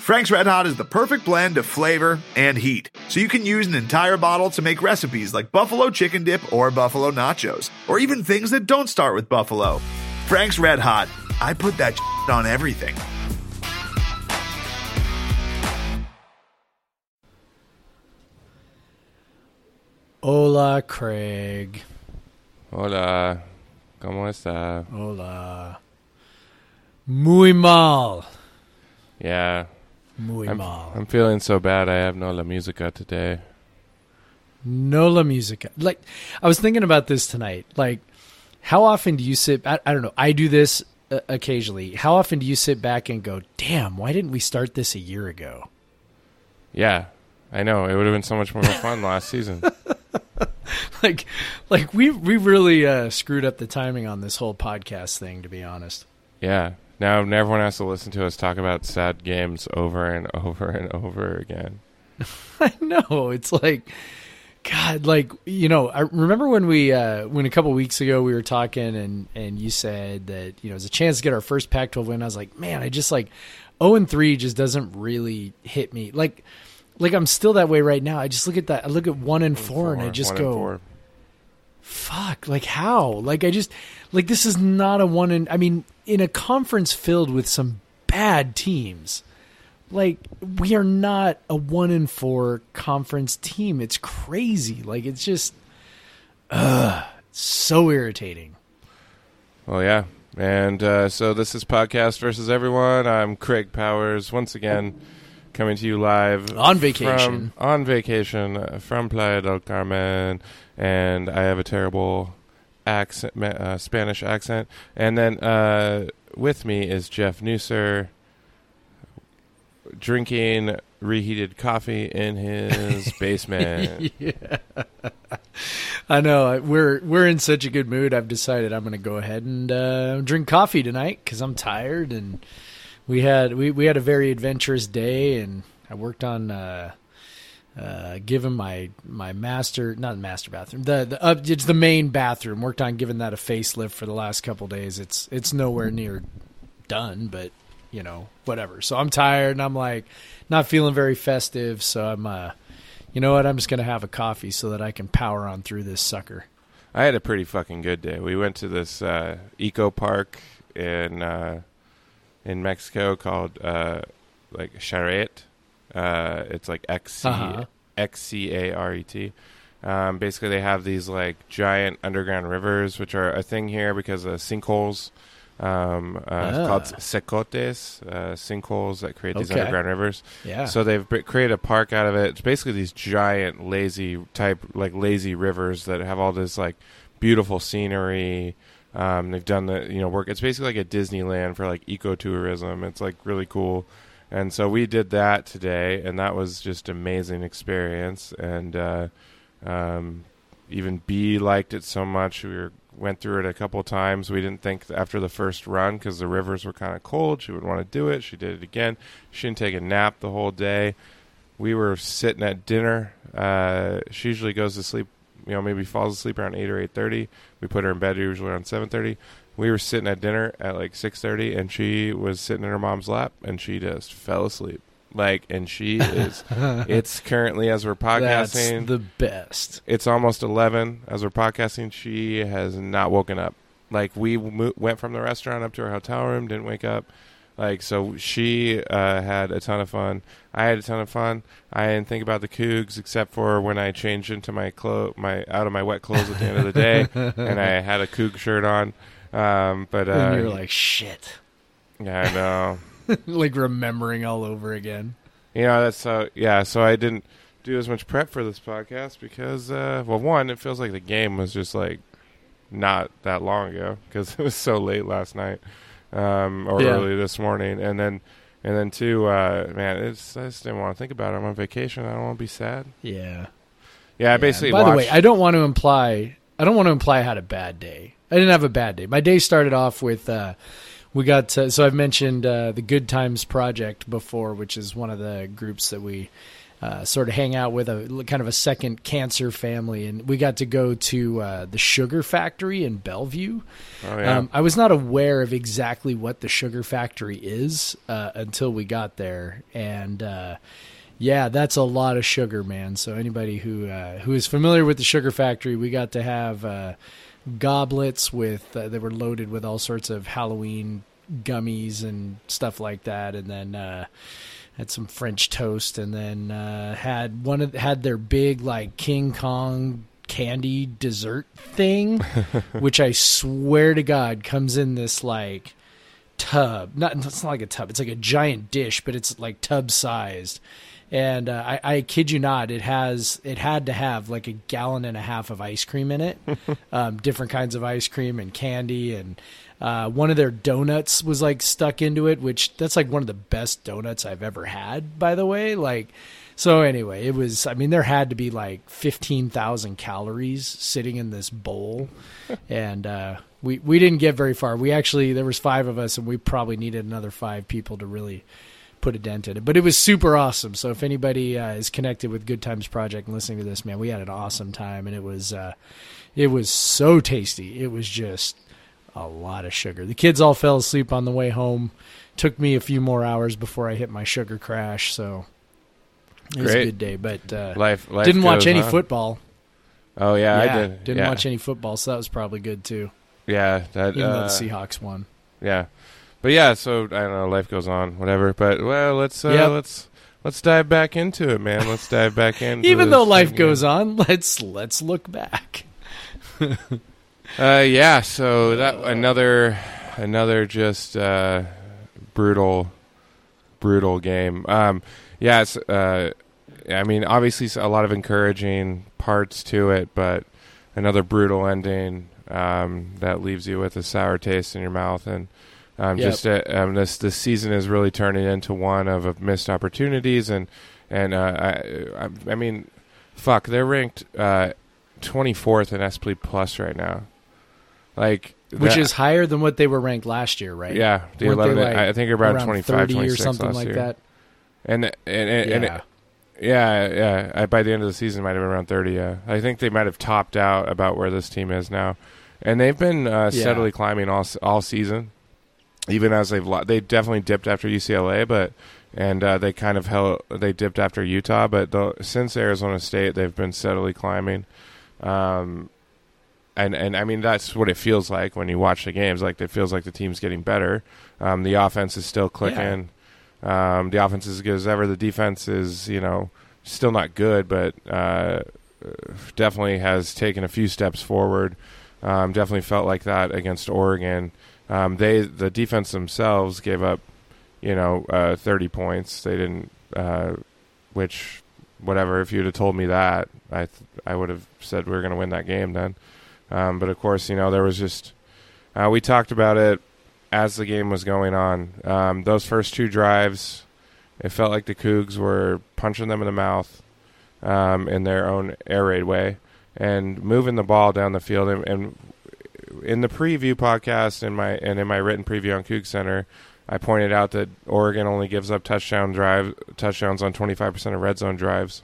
Frank's Red Hot is the perfect blend of flavor and heat, so you can use an entire bottle to make recipes like buffalo chicken dip or buffalo nachos, or even things that don't start with buffalo. Frank's Red Hot, I put that on everything. Hola, Craig. Hola, ¿cómo está? Hola. Muy mal. Yeah, Muy I'm, mal. I'm feeling so bad. I have no la musica today. No la musica. Like, I was thinking about this tonight. Like, how often do you sit? I, I don't know. I do this uh, occasionally. How often do you sit back and go, "Damn, why didn't we start this a year ago?" Yeah, I know. It would have been so much more fun last season. like, like we we really uh, screwed up the timing on this whole podcast thing. To be honest. Yeah. Now everyone has to listen to us talk about sad games over and over and over again. I know. It's like God, like you know, I remember when we uh when a couple weeks ago we were talking and and you said that, you know, it's a chance to get our first Pac twelve win. I was like, man, I just like 0 and 3 just doesn't really hit me. Like like I'm still that way right now. I just look at that I look at 1 and 4, and I just go fuck, like how? Like I just like this is not a one and. I mean, in a conference filled with some bad teams. Like we are not a one in four conference team. It's crazy. Like it's just ugh, so irritating. Well, yeah. And uh, so this is Podcast versus Everyone. I'm Craig Powers, once again coming to you live On vacation. From, on vacation uh, from Playa del Carmen. And I have a terrible accent, uh, Spanish accent. And then uh, with me is Jeff Nusser drinking reheated coffee in his basement. yeah. I know. We're we're in such a good mood. I've decided I'm going to go ahead and uh, drink coffee tonight because I'm tired and we had we, we had a very adventurous day and I worked on uh, uh, giving my my master not master bathroom the the uh, it's the main bathroom worked on giving that a facelift for the last couple days. It's it's nowhere near done, but you know whatever. So I'm tired and I'm like not feeling very festive. So I'm uh you know what? I'm just gonna have a coffee so that I can power on through this sucker. I had a pretty fucking good day. We went to this uh, eco park in uh, in Mexico called uh, like Charret. Uh, it's like X C Uh-huh. X C A R E T. Um, basically, they have these like giant underground rivers, which are a thing here because of sinkholes. Um, uh, Ah. called cenotes, uh, sinkholes that create these Okay. underground rivers. Yeah. So they've b- created a park out of it. It's basically these giant, lazy type, like lazy rivers that have all this like beautiful scenery. Um, they've done the you know work. It's basically like a Disneyland for like ecotourism. It's like really cool. And so we did that today, and that was just amazing experience. And uh, um, even B liked it so much. We were, went through it a couple times. We didn't think after the first run because the rivers were kind of cold. She would want to do it. She did it again. She didn't take a nap the whole day. We were sitting at dinner. Uh, she usually goes to sleep. You know, maybe falls asleep around eight or eight thirty. We put her in bed usually around seven thirty. We were sitting at dinner at like six thirty, and she was sitting in her mom's lap, and she just fell asleep. Like, and she is. it's currently as we're That's podcasting the best. it's almost 11 as we're podcasting she has not woken up like we mo- went from the restaurant up to her hotel room didn't wake up like so she uh, had a ton of fun i had a ton of fun i didn't think about the cougs except for when i changed into my clo- my out of my wet clothes at the end of the day and i had a coug shirt on um, but uh, and you're like shit, yeah i know like remembering all over again. You know, that's so yeah. So I didn't do as much prep for this podcast because, uh, well, one, it feels like the game was just like not that long ago because it was so late last night um, or Yeah. early this morning, and then and then two, uh, man, it's I just didn't want to think about it. I'm on vacation. I don't want to be sad. Yeah. Yeah, I basically. By the way, I don't want to imply. I don't want to imply I had a bad day. I didn't have a bad day. My day started off with. Uh, we got to, so I've mentioned uh, the Good Times Project before, which is one of the groups that we uh, sort of hang out with a kind of a second cancer family, and we got to go to uh, the sugar factory in Bellevue. Oh yeah. Um, I was not aware of exactly what the sugar factory is uh, until we got there, and uh, yeah, that's a lot of sugar, man. So anybody who uh, who is familiar with the sugar factory, we got to have uh, goblets with uh, they were loaded with all sorts of Halloween gummies and stuff like that, and then uh, had some French toast, and then uh, had one of had their big like King Kong candy dessert thing, which I swear to God comes in this like tub. Not it's not like a tub. It's like a giant dish, but it's like tub sized. And uh, I, I kid you not, it has it had to have like a gallon and a half of ice cream in it, um, different kinds of ice cream and candy, and uh, one of their donuts was like stuck into it, which that's like one of the best donuts I've ever had, by the way. Like, so anyway, it was. I mean, there had to be like fifteen thousand calories sitting in this bowl, and uh, we we didn't get very far. We actually there was five of us, and we probably needed another five people to really put a dent in it. But it was super awesome. So if anybody uh, is connected with Good Times Project and listening to this, man, we had an awesome time, and it was uh, it was so tasty. It was just a lot of sugar. The kids all fell asleep on the way home. Took me a few more hours before I hit my sugar crash. So it was a good day, but uh, life, life didn't watch any on. football. Oh yeah, yeah, I did. Didn't yeah. watch any football, so that was probably good too. Yeah, that. Even though uh, the Seahawks won. Yeah, but yeah. So I don't know. Life goes on. Whatever. But well, let's uh, Yep. let's let's dive back into it, man. Let's dive back in. Even though life goes on, let's let's look back. Uh, yeah. So that another another just uh, brutal brutal game. Um, yeah. It's, uh, I mean, obviously a lot of encouraging parts to it, but another brutal ending um, that leaves you with a sour taste in your mouth and. Um, Yep. Just uh, um, this this season is really turning into one of, of missed opportunities, and and uh, I, I I mean, fuck, they're ranked uh, 24th in SP+ right now, like Which that- is higher than what they were ranked last year, right? yeah, the 11. like, I think around, Around 25, 30 or something last like year. that. And and and, and yeah. it, yeah, yeah. I, by the end of the season, it might have been around 30. Yeah, I think they might have topped out about where this team is now, and they've been uh, Yeah. steadily climbing all all season. Even as they've lo- they definitely dipped after UCLA, but and uh, they kind of held they dipped after Utah, but though, since Arizona State, they've been steadily climbing. Um, and and I mean that's what it feels like when you watch the games. Like it feels like the team's getting better. Um, the offense is still clicking. Um, the offense is as good as ever. The defense is you know still not good, but uh, definitely has taken a few steps forward. Um, definitely felt like that against Oregon. Um, they the defense themselves gave up you know uh, 30 points. They didn't, uh, which whatever. If you'd have told me that, I th- I would have said we were going to win that game then. Um, but of course, you know there was just uh, we talked about it as the game was going on. Um, those first two drives, it felt like the Cougs were punching them in the mouth um, in their own air raid way and moving the ball down the field. And, and in the preview podcast in my and in my written preview on Coug Center, I pointed out that Oregon only gives up touchdown drive touchdowns on 25% of red zone drives,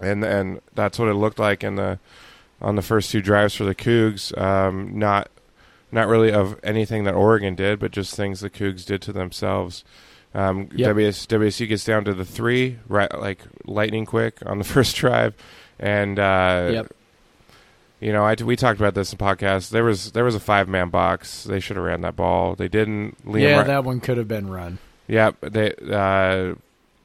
and and that's what it looked like in the on the first two drives for the Cougs. Um, not not really of anything that Oregon did, but just things the Cougs did to themselves. Um, Yep. WS, WSU gets down to the three, right, like lightning quick on the first drive, and uh, Yep. You know, I we talked about this in podcast. There was there was a five man box. They should have ran that ball. They didn't. Liam yeah, Ry- that one could have been run. yeah, they uh,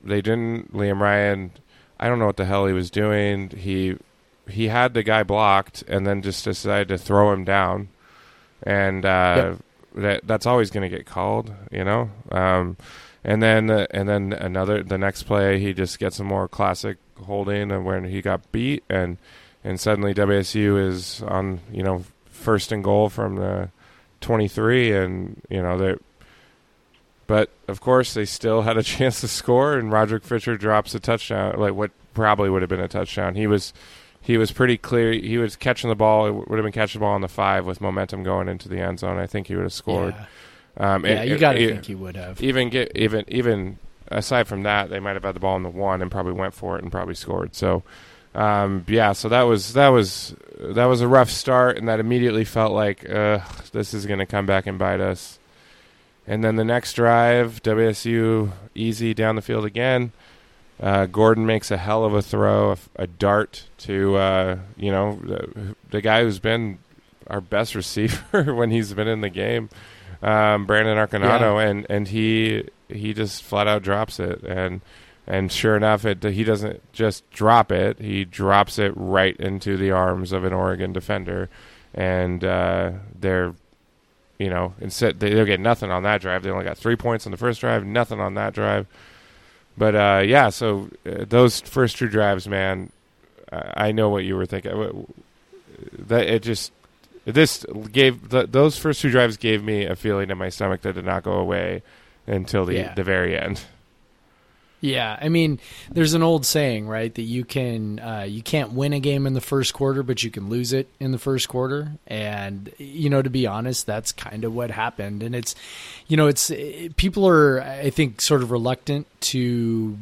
they didn't. Liam Ryan, I don't know what the hell he was doing. He he had the guy blocked and then just decided to throw him down, and uh, that that's always going to get called, you know. Um, and then uh, and then another the next play he just gets a more classic holding and when he got beat and and suddenly WSU is on you know first and goal from the 23 and you know they but of course, they still had a chance to score, and Rodrick Fisher drops a touchdown, like what probably would have been a touchdown. He was he was pretty clear. He was catching the ball. It would have been catching the ball on the five with momentum going into the end zone. I think he would have scored. Yeah, Um, yeah and- you got to think he would have. even get even even aside from that, they might have had the ball in the one and probably went for it and probably scored. So, um, yeah, so that was that was that was a rough start, and that immediately felt like uh, this is going to come back and bite us. And then the next drive, WSU easy down the field again. Uh, Gordon makes a hell of a throw, a, a dart to uh, you know the, the, guy who's been our best receiver when he's been in the game, um, Brandon Arconado, yeah. and and he he just flat out drops it, and and sure enough, it he doesn't just drop it; he drops it right into the arms of an Oregon defender, and uh, they're you know instead they, they'll get nothing on that drive. They only got three points on the first drive, nothing on that drive but uh, yeah, so uh, those first two drives, man, I know what you were thinking. That it just this gave the, those first two drives gave me a feeling in my stomach that did not go away until the yeah. the very end. Yeah, I mean, there's an old saying, right, that you can uh, you can't win a game in the first quarter, but you can lose it in the first quarter. And you know, to be honest, that's kind of what happened. And it's, you know, it's it, people are, I think, sort of reluctant to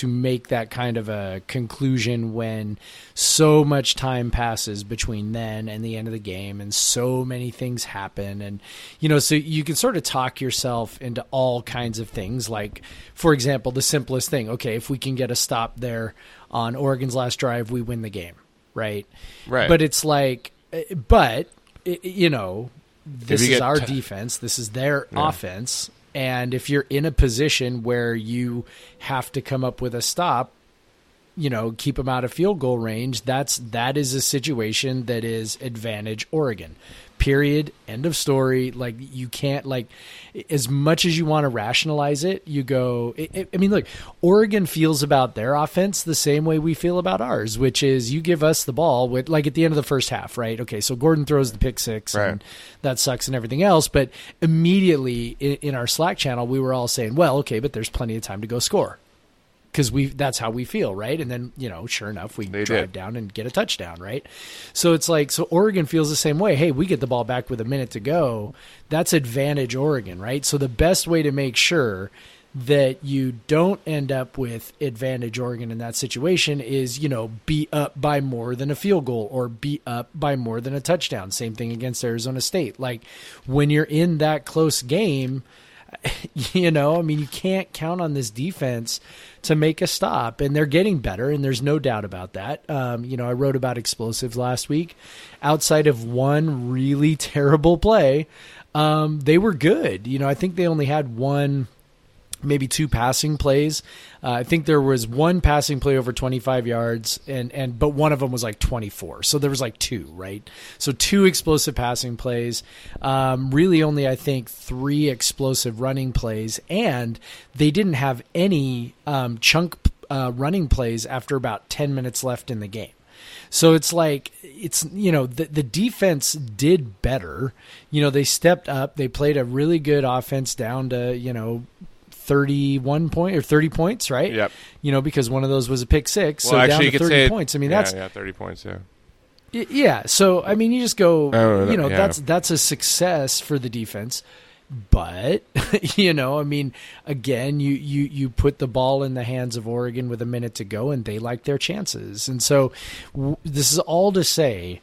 to make that kind of a conclusion when so much time passes between then and the end of the game and so many things happen. And you know so you can sort of talk yourself into all kinds of things. Like for example the simplest thing. Okay if we can get a stop there on Oregon's last drive we win the game right? Right. But it's like but you know this is our t- defense. This is their yeah. offense and if you're in a position where you have to come up with a stop, you know, keep them out of field goal range, that's that is a situation that is advantage Oregon period end of story like you can't like as much as you want to rationalize it you go it, it, i mean look oregon feels about their offense the same way we feel about ours which is you give us the ball with like at the end of the first half right okay so gordon throws the pick six right. and that sucks and everything else but immediately in, in our slack channel we were all saying well okay but there's plenty of time to go score because we that's how we feel, right? And then you know, sure enough, we they drive did. down and get a touchdown, right? So it's like so Oregon feels the same way. Hey, we get the ball back with a minute to go. That's advantage Oregon, right? So the best way to make sure that you don't end up with advantage Oregon in that situation is, you know, be up by more than a field goal or be up by more than a touchdown. Same thing against Arizona State. Like when you're in that close game, you know, I mean, you can't count on this defense to make a stop, and they're getting better, and there's no doubt about that. Um, you know, I wrote about explosives last week. Outside of one really terrible play, um, they were good. You know, I think they only had one maybe two passing plays. Uh, I think there was one passing play over 25 yards, and and but one of them was like 24. So there was like two, right? So two explosive passing plays. Um, really, only I think three explosive running plays, and they didn't have any um, chunk uh, running plays after about 10 minutes left in the game. So it's like it's you know the the defense did better. You know they stepped up. They played a really good offense down to you know 31 point or 30 points, right? Yep. You know, because one of those was a pick six. Well, so actually, down to 30 points. I mean, yeah, that's. Yeah, 30 points, yeah. Yeah. So, I mean, you just go, oh, you know, yeah. that's, that's a success for the defense. But, you know, I mean, again, you, you, you put the ball in the hands of Oregon with a minute to go and they like their chances. And so w- this is all to say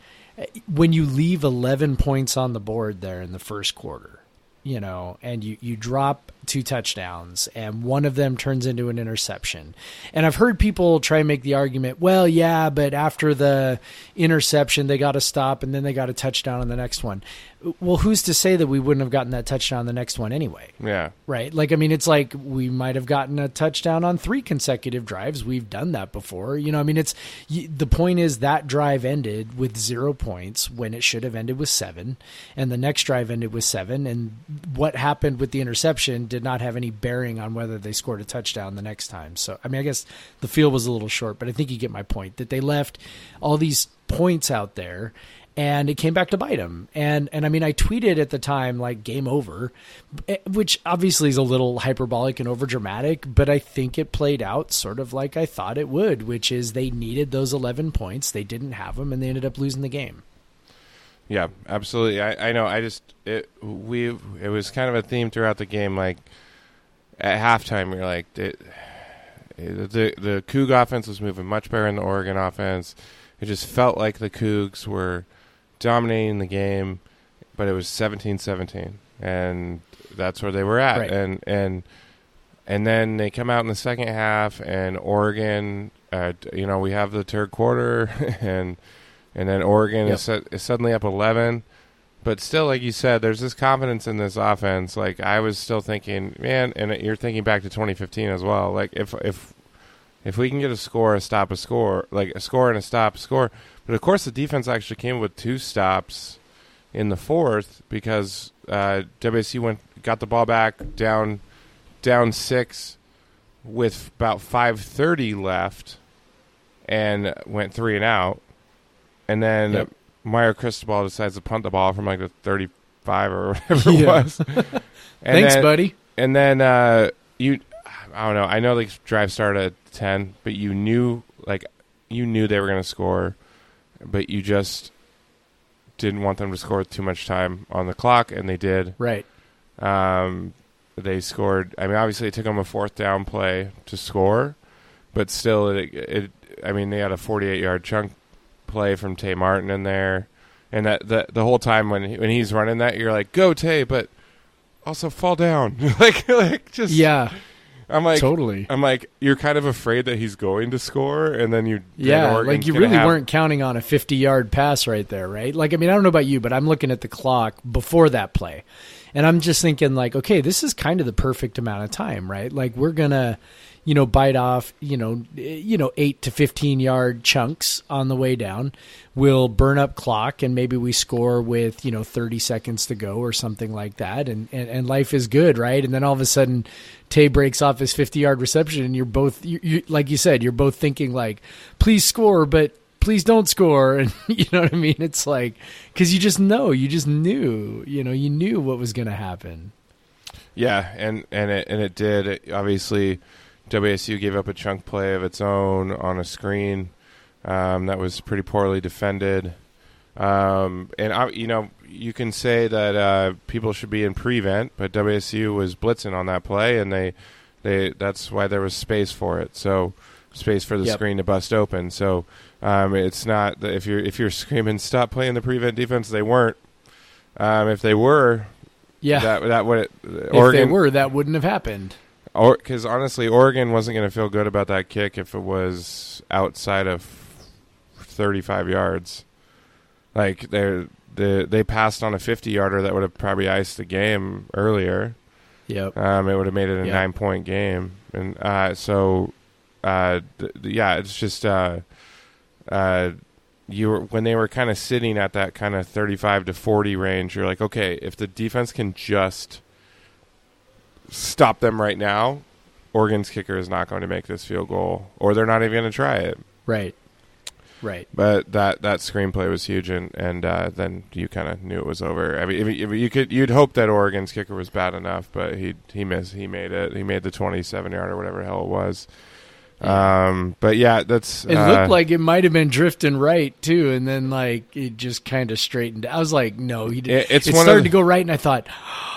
when you leave 11 points on the board there in the first quarter, you know, and you, you drop two touchdowns and one of them turns into an interception. And I've heard people try and make the argument, well, yeah, but after the interception, they got to stop and then they got a touchdown on the next one well, who's to say that we wouldn't have gotten that touchdown on the next one anyway? Yeah. Right? Like, I mean, it's like we might have gotten a touchdown on three consecutive drives. We've done that before. You know, I mean, it's the point is that drive ended with zero points when it should have ended with seven, and the next drive ended with seven. And what happened with the interception did not have any bearing on whether they scored a touchdown the next time. So, I mean, I guess the field was a little short, but I think you get my point that they left all these points out there and it came back to bite them. And and I mean, I tweeted at the time like "game over," eh, which obviously is a little hyperbolic and overdramatic, but I think it played out sort of like I thought it would, which is they needed those eleven points, they didn't have them, and they ended up losing the game. Yeah, absolutely. I, I know. I just it we it was kind of a theme throughout the game, like at halftime, you're like, the the, the Coug offense was moving much better than the Oregon offense. It just felt like the Cougs were dominating the game, but it was 17-17, and that's where they were at. Right. And and and then they come out in the second half, and Oregon, uh, you know, we have the third quarter, and and then Oregon Yep. is, is suddenly up 11. But still, like you said, there's this confidence in this offense. Like I was still thinking, man, and you're thinking back to 2015 as well. Like if if if we can get a score, a stop, a score, like a score and a stop, a score. But of course, the defense actually came with two stops in the fourth because uh, WSU went got the ball back down down six with about 5:30 left and went three and out, and then Yep. Mario Cristobal decides to punt the ball from like the 35 or whatever it was. Thanks, then- buddy. and then uh, you, I don't know. I know the drive started at ten, but you knew like you knew they were going to score, but you just didn't want them to score with too much time on the clock, and they did. Right. Um, they scored. I mean, obviously, it took them a fourth down play to score, but still, it. it I mean, they had a forty-eight yard chunk play from Tay Martin in there, and that the the whole time when he, when he's running that, you're like, "Go Tay," but also fall down, like like just Yeah. I'm like totally. I'm like you're kind of afraid that he's going to score, and then you Yeah, like you really have- weren't counting on a 50 yard pass right there, right? Like, I mean, I don't know about you, but I'm looking at the clock before that play. And I'm just thinking, like, okay, this is kind of the perfect amount of time, right? Like, we're going to, you know, bite off, you know, eh, you know, eight to 15 yard chunks on the way down. We'll burn up clock and maybe we score with, you know, 30 seconds to go or something like that. And, and, and life is good, right? And then all of a sudden, Tay breaks off his 50 yard reception and you're both, you, you, like you said, you're both thinking, like, please score, but please don't score. And you know what I mean? It's like, because you just know, you just knew, you know, you knew what was going to happen. Yeah, and and it and it did. It, obviously, WSU gave up a chunk play of its own on a screen um, that was pretty poorly defended. Um, and I, you know, you can say that uh, people should be in prevent, but WSU was blitzing on that play, and they they that's why there was space for it. So space for the Yep. screen to bust open. So um, it's not that if you're if you're screaming stop playing the prevent defense, they weren't. Um, if they were, Yeah. that that would if Oregon they were, that wouldn't have happened. or because honestly, Oregon wasn't going to feel good about that kick if it was outside of 35 yards. Like they they they passed on a 50 yarder that would have probably iced the game earlier. Yep. Um, it would have made it a Yeah. nine point game, and uh, so uh, th- yeah, it's just uh, uh, you were when they were kind of sitting at that kind of 35 to 40 range. You're like, okay, if the defense can just stop them right now, Oregon's kicker is not going to make this field goal, or they're not even going to try it. Right. Right. But that that screenplay was huge, and and uh, then you kind of knew it was over. I mean, if, if you could, you'd hope that Oregon's kicker was bad enough, but he he missed. He made it. He made the twenty-seven yard or whatever the hell it was. Um, but yeah, that's It uh, looked like it might have been drifting right too, and then like it just kind of straightened. I was like, no, he did. It- it's it started the- to go right, and I thought,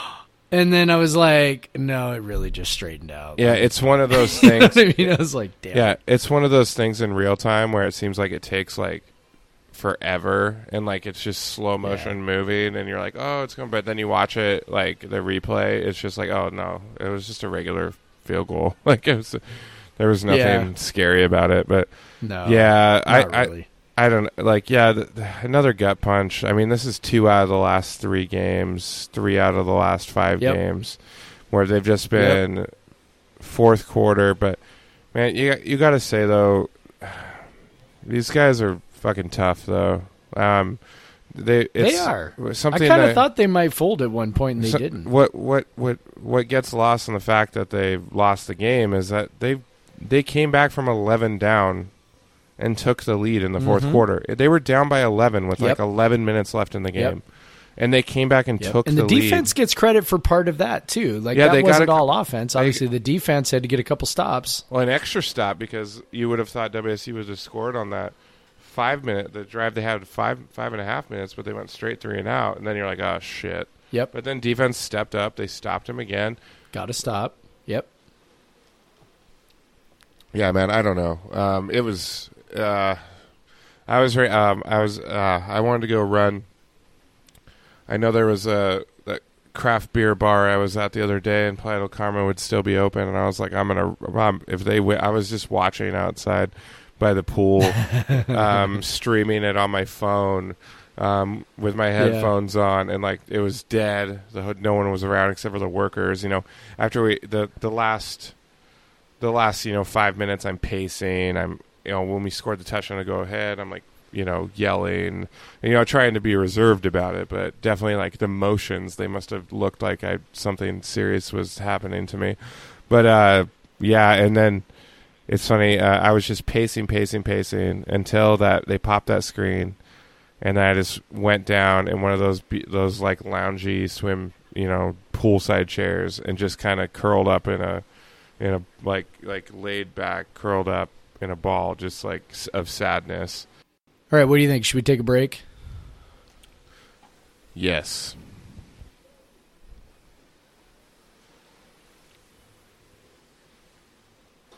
and then I was like, no, it really just straightened out. yeah, it's one of those You know things. I mean, I was like, damn. yeah, it's one of those things in real time where it seems like it takes like forever and like it's just slow motion moving and you're like oh it's going but then you watch it like the replay it's just like oh no it was just a regular field goal like it was there was nothing Yeah. scary about it but No. yeah I, not I really. I don't like yeah th th- another gut punch I mean this is two out of the last three games three out of the last five Yep. games where they've just been fourth quarter but man you you got to say though these guys are fucking tough though um they it's they are. I kind of thought they might fold at one point, and they so- didn't. What what what what gets lost in the fact that they lost the game is that they they came back from 11 down and took the lead in the 4th Mhm. quarter. They were down by 11 with like 11 minutes left in the Yep. game. And they came back and Yep. took and the, the, lead. defense gets credit for part of that too. Like Yeah, they that wasn't all offense. they- Obviously, the defense had to get a couple stops. Well, an extra stop because you would have thought WSU would have scored on that five minute the drive they had five five and a half minutes, but they went straight three and out, and then you're like, oh shit. Yep, But then defense stepped up, they stopped him again, got to stop. Yep. Yeah, man. I don't know. Um, it was. Uh, I was very. Um, I was. Uh, I wanted to go run. I know there was a, that craft beer bar I was at the other day, and Playa del Carmen would still be open, and I was like, I'm gonna. Um, if they, wi- I was just watching outside by the pool, um, streaming it on my phone. Um, with my headphones on, and like it was dead. The, no one was around except for the workers. You know, after we the the last the last you know five minutes i'm pacing i'm you know when we scored the touchdown to go ahead i'm like you know yelling you know trying to be reserved about it but definitely like the motions they must have looked like i something serious was happening to me. But uh yeah and then it's funny uh, i was just pacing pacing pacing until that they popped that screen and i just went down in one of those those like loungy swim you know poolside chairs and just kind of curled up in a in a like like laid back, curled up in a ball, just like of sadness. All right, what do you think? Should we take a break? Yes.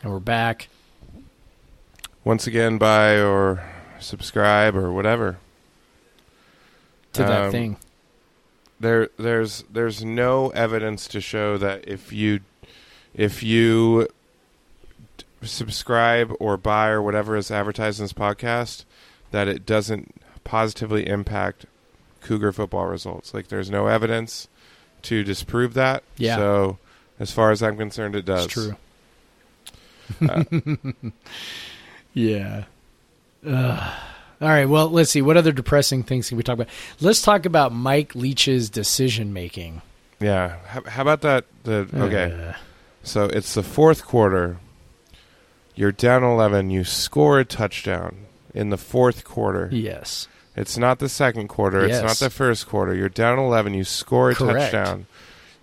And we're back. Once again, buy or subscribe or whatever. To that Um, thing. There, there's there's no evidence to show that if you if you subscribe or buy or whatever is advertised in this podcast, that it doesn't positively impact Cougar football results. Like there's no evidence to disprove that. Yeah. So as far as I'm concerned, it does. It's true. Uh, Yeah. Ugh. All right. Well, let's see. What other depressing things can we talk about? Let's talk about Mike Leach's decision making. yeah. How, how about that? The okay. Uh, So it's the fourth quarter. You're down 11. You score a touchdown in the fourth quarter. yes. It's not the second quarter. It's not the first quarter. You're down 11. You score a Correct. touchdown.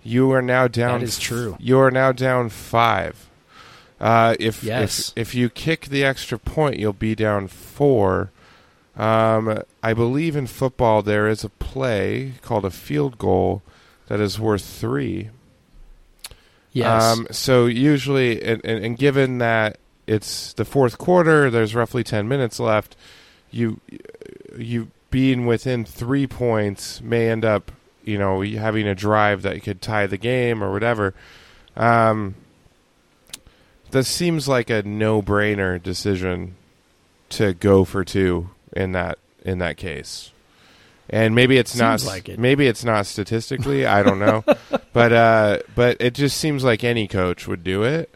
You are now down. That is true. You are now down five. Uh, if Yes. if if you kick the extra point, you'll be down four. Um, I believe in football there is a play called a field goal that is worth three. Yes. Um, so usually, and, and, and given that it's the fourth quarter, there's roughly ten minutes left. You you being within three points may end up, you know, having a drive that could tie the game or whatever. Um, this seems like a no-brainer decision to go for two in that in that case. And maybe it's not like it. maybe it's not statistically, I don't know. but uh but it just seems like any coach would do it.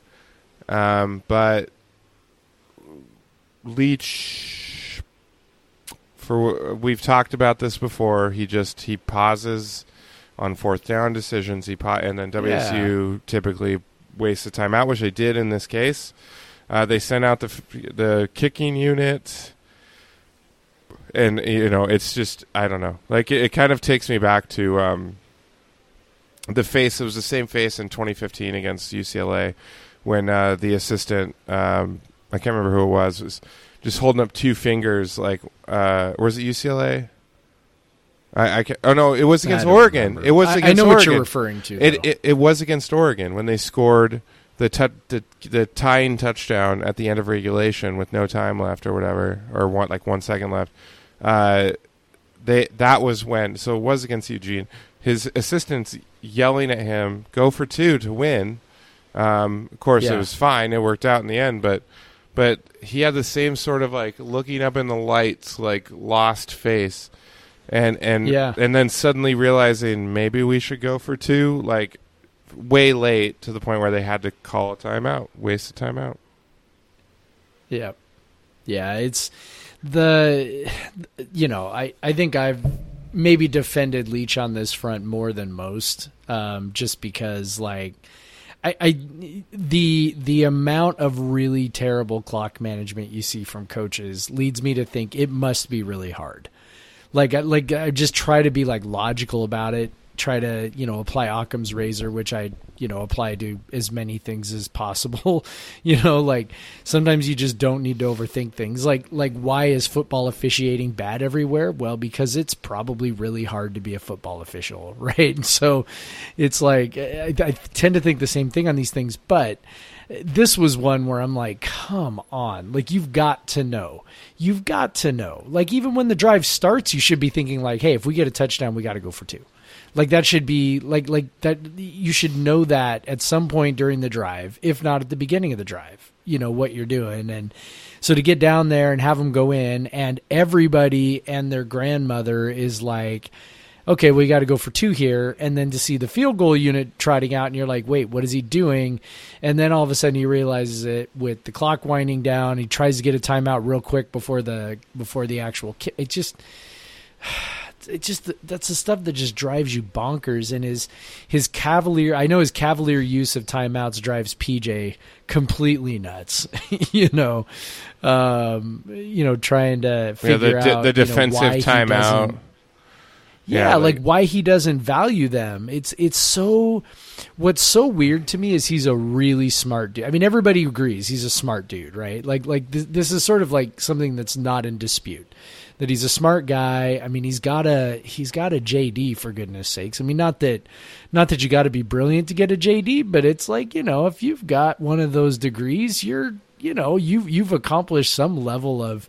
Um but Leach for we've talked about this before, he just he pauses on fourth down decisions, he pa- and then WSU typically wastes the timeout, which they did in this case. Uh, they sent out the the kicking unit, and you know it's just I don't know. Like it, it kind of takes me back to um, the face. It was the same face in 2015 against UCLA when uh, the assistant um, I can't remember who it was was just holding up two fingers like uh, was it UCLA? I, I can oh no, it was against Oregon. remember. It was against I know Oregon. what you're referring to. It, it it was against Oregon when they scored the tu- the the tying touchdown at the end of regulation with no time left or whatever or one like one second left. Uh, they that was when so it was against Eugene. His assistants yelling at him, "Go for two to win." Um, of course, Yeah. it was fine. It worked out in the end, but but he had the same sort of like looking up in the lights, like lost face, and and Yeah. and then suddenly realizing maybe we should go for two, like way late to the point where they had to call a timeout, waste a timeout. Yeah. Yeah, it's the you know, I I think I've maybe defended Leach on this front more than most um just because like I, I the the amount of really terrible clock management you see from coaches leads me to think it must be really hard. Like I like I just try to be like logical about it try to you know apply Occam's razor, which I you know apply to as many things as possible. you know, like sometimes you just don't need to overthink things. Like like why is football officiating bad everywhere? Well, because it's probably really hard to be a football official, right? So it's like I, I tend to think the same thing on these things, but this was one where I'm like, come on. Like, you've got to know. You've got to know. Like, even when the drive starts, you should be thinking, like, hey, if we get a touchdown, we got to go for two. Like, that should be, like, like that, you should know that at some point during the drive, if not at the beginning of the drive, you know, what you're doing. And so to get down there and have them go in, and everybody and their grandmother is like, okay, we got to go for two here. And then to see the field goal unit trotting out, and you're like, wait, what is he doing? And then all of a sudden he realizes it with the clock winding down. He tries to get a timeout real quick before the before the actual. It just. It just that's the stuff that just drives you bonkers, and his his cavalier. I know his cavalier use of timeouts drives PJ completely nuts. you know, um, you know, trying to figure yeah, the, out the defensive you know, timeout yeah, yeah like, like, why he doesn't value them. It's it's so what's so weird to me is he's a really smart dude. I mean everybody agrees he's a smart dude, right? Like like th- this is sort of like something that's not in dispute. That he's a smart guy. I mean he's got a he's got a JD for goodness sakes. I mean not that not that you got to be brilliant to get a JD, but it's like, you know, if you've got one of those degrees, you're you know, you've you've accomplished some level of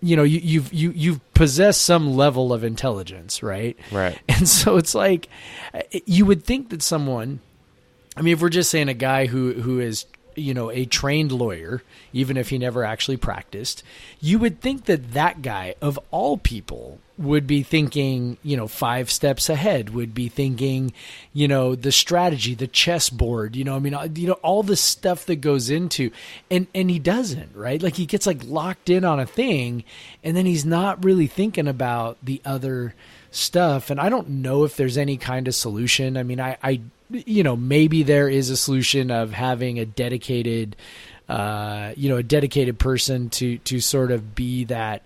you know you, you've you you've possessed some level of intelligence right right and so it's like eh, you would think that someone i mean if we're just saying a guy who who is you know a trained lawyer even if he never actually practiced you would think that that guy of all people would be thinking, you know, five steps ahead, would be thinking, you know, the strategy, the chessboard, you know, I mean, uh, you know, all the stuff that goes into and and he doesn't, right? Like he gets like locked in on a thing and then he's not really thinking about the other stuff. And I don't know if there's any kind of solution. I mean, I I you know, maybe there is a solution of having a dedicated uh, you know, a dedicated person to to sort of be that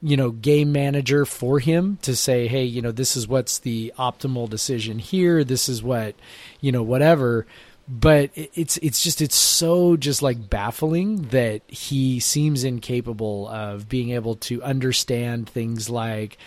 you know game manager for him to say hey you know this is what's the optimal decision here. This is what you know whatever. But it's it's just it's so just like baffling that he seems incapable of being able to understand things like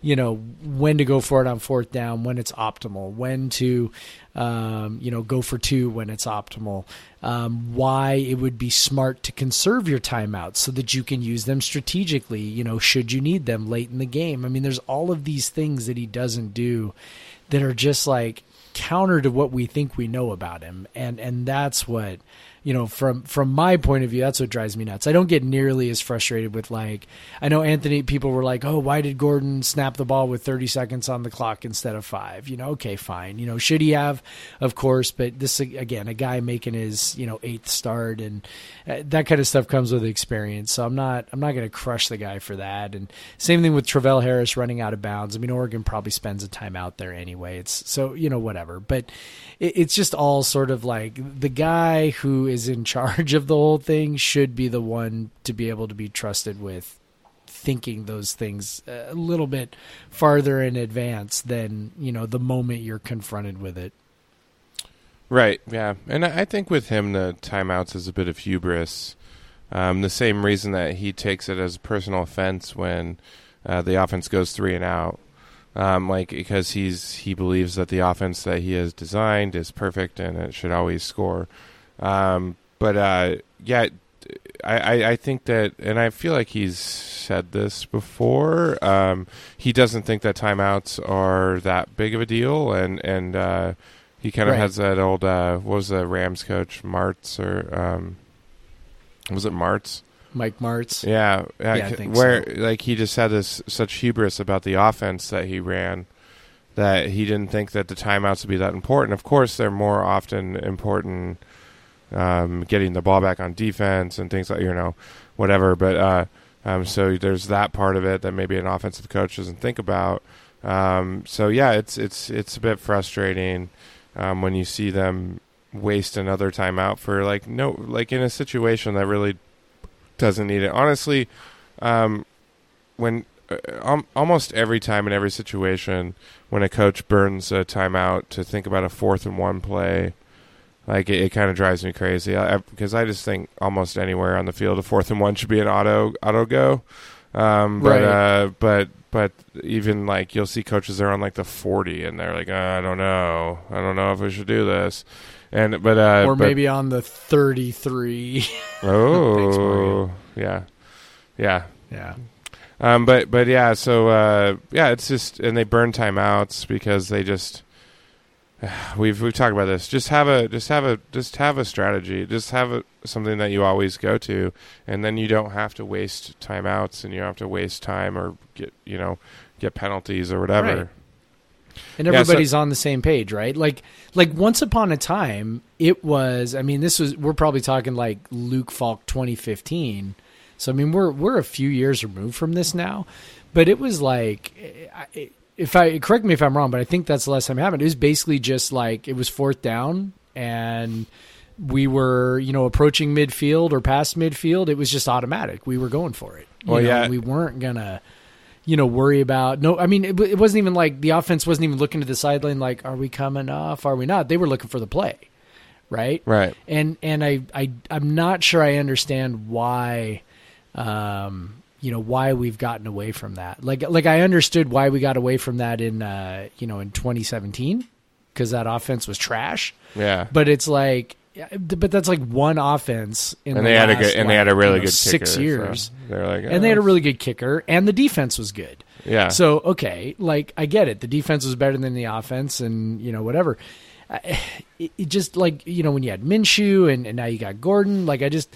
you know when to go for it on fourth down when it's optimal when to um, you know go for two when it's optimal um, why it would be smart to conserve your timeouts so that you can use them strategically you know should you need them late in the game. I mean there's all of these things that he doesn't do that are just like counter to what we think we know about him. And and that's what you know, from from my point of view, that's what drives me nuts. I don't get nearly as frustrated with like I know Anthony. People were like, "Oh, why did Gordon snap the ball with 30 seconds on the clock instead of five? You know, okay, fine. You know, should he have? Of course, but this again, a guy making his you know eighth start and uh, that kind of stuff comes with experience. So I'm not I'm not going to crush the guy for that. And same thing with Travell Harris running out of bounds. I mean, Oregon probably spends a time out there anyway. It's so you know whatever, but it, it's just all sort of like the guy who is is in charge of the whole thing should be the one to be able to be trusted with thinking those things a little bit farther in advance than you know the moment you're confronted with it. Right. Yeah, and I think with him the timeouts is a bit of hubris. Um, the same reason that he takes it as a personal offense when uh, the offense goes three and out. Um, like because he's he believes that the offense that he has designed is perfect and it should always score. Um, but uh, yeah, I, I, think that, and I feel like he's said this before. Um, he doesn't think that timeouts are that big of a deal, and and uh, he kind of right. has that old uh, what was the Rams coach Martz or um, was it Martz? Mike Martz. Yeah, yeah where so. like he just had this such hubris about the offense that he ran that he didn't think that the timeouts would be that important. Of course, they're more often important um, getting the ball back on defense and things like you know whatever. But uh, um, so there's that part of it that maybe an offensive coach doesn't think about. Um, so yeah, it's it's it's a bit frustrating um, when you see them waste another timeout for like no like in a situation that really doesn't need it. Honestly, um, when uh, um, almost every time in every situation when a coach burns a timeout to think about a fourth and one play, like it, it kind of drives me crazy I, because I just think almost anywhere on the field a fourth and one should be an auto auto go. Um, but Right. uh, but but even like you'll see coaches there on like the forty and they're like, "Uh, I don't know, I don't know if we should do this. And but uh, or but- maybe on the 33. oh yeah yeah yeah. um, but but yeah, so uh, yeah, it's just and they burn timeouts because they just we've we've talked about this. Just have a just have a just have a strategy. Just have a, something that you always go to, and then you don't have to waste timeouts and you don't have to waste time or get you know get penalties or whatever. Right. and Yeah, so- everybody's on the same page, right? Like like once upon a time, it was I mean, this was we're probably talking like Luke Falk 2015. So I mean, we're we're a few years removed from this now, but it was like eh, I- if I correct me if I'm wrong, but I think that's the last time it happened. It was basically just like it was fourth down and we were, you know, approaching midfield or past midfield. It was just automatic. We were going for it. You Well, know, yeah. we weren't gonna you know, worry about no. I mean, it, it wasn't even like the offense wasn't even looking to the sideline like, are we coming off? Are we not? They were looking for the play, right? Right. And and I I I'm not sure I understand why, um, you know, why we've gotten away from that. Like like I understood why we got away from that in uh you know in 2017 because that offense was trash. Yeah. But it's like. But that's like one offense in and the they had a good and they had a really you know, good six kicker, so years, they're like, and they had a "Oh, really good kicker, and the defense was good. yeah. So okay, like I get it. The defense was better than the offense, and you know whatever. I- It, it just like you know when you had Minshew and, and now you got Gordon. Like I just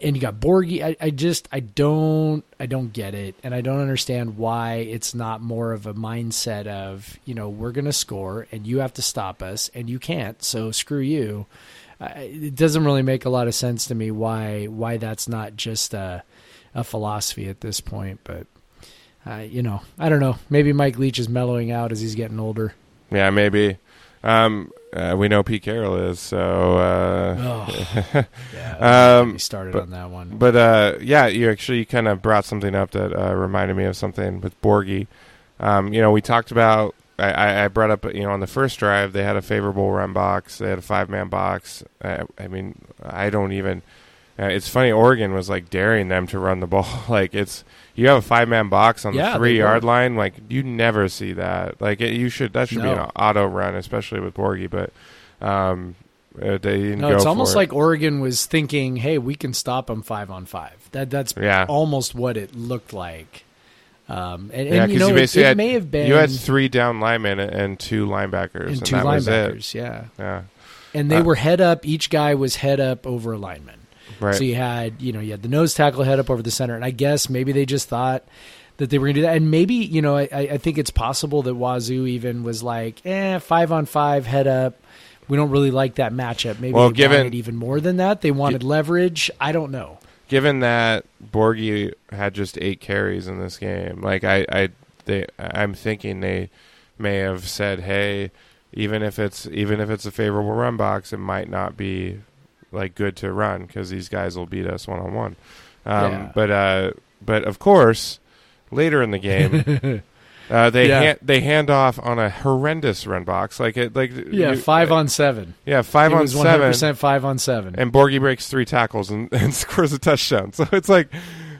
and you got Borghi. I, I just I don't I don't get it, and I don't understand why it's not more of a mindset of you know we're gonna score and you have to stop us and you can't. So screw you. Uh, it doesn't really make a lot of sense to me why why that's not just a a philosophy at this point, but uh, you know, I don't know. Maybe Mike Leach is mellowing out as he's getting older. Yeah, maybe. Um, uh, we know Pete Carroll is so. Uh, Oh, yeah. Um, started but- on that one. But uh, yeah, you actually kind of brought something up that uh, reminded me of something with Borghi. Um, you know, we talked about. I- I, I brought up, you know, on the first drive they had a favorable run box. They had a five man box. I, I mean, I don't even. Uh, it's funny. Oregon was like daring them to run the ball. like it's you have a five man box on Yeah, the three yard line. Like you never see that. Like it, you should that should be an auto run, especially with Borghi. But um, uh, no, it's almost it. like Oregon was thinking, "Hey, we can stop them five on five. That that's Yeah. almost what it looked like. Um, and, Yeah, and you know, you it, it had- may have been you had three down linemen and- two linebackers, and and, two that was it. linebackers, yeah. Yeah, And they Uh, were head up. Each guy was head up over a lineman. Right. So you had, you know, you had the nose tackle head up over the center, and I guess maybe they just thought that they were going to do that, and maybe you know, I, I think it's possible that Wazoo even was like, eh, five on five head up. We don't really like that matchup. Maybe Well, they given- wanted even more than that. They wanted leverage. I don't know. Given that Borghi had just eight carries in this game, like I, I, they, I'm thinking they may have said, "Hey, even if it's even if it's a favorable run box, it might not be like good to run because these guys will beat us one on one." But uh, but of course, later in the game. Uh, they Yeah. hand, they hand off on a horrendous run box like it like Yeah, you- five on seven. yeah five it on was seven 100% five on seven. and Borghi breaks three tackles and, and scores a touchdown. So it's like,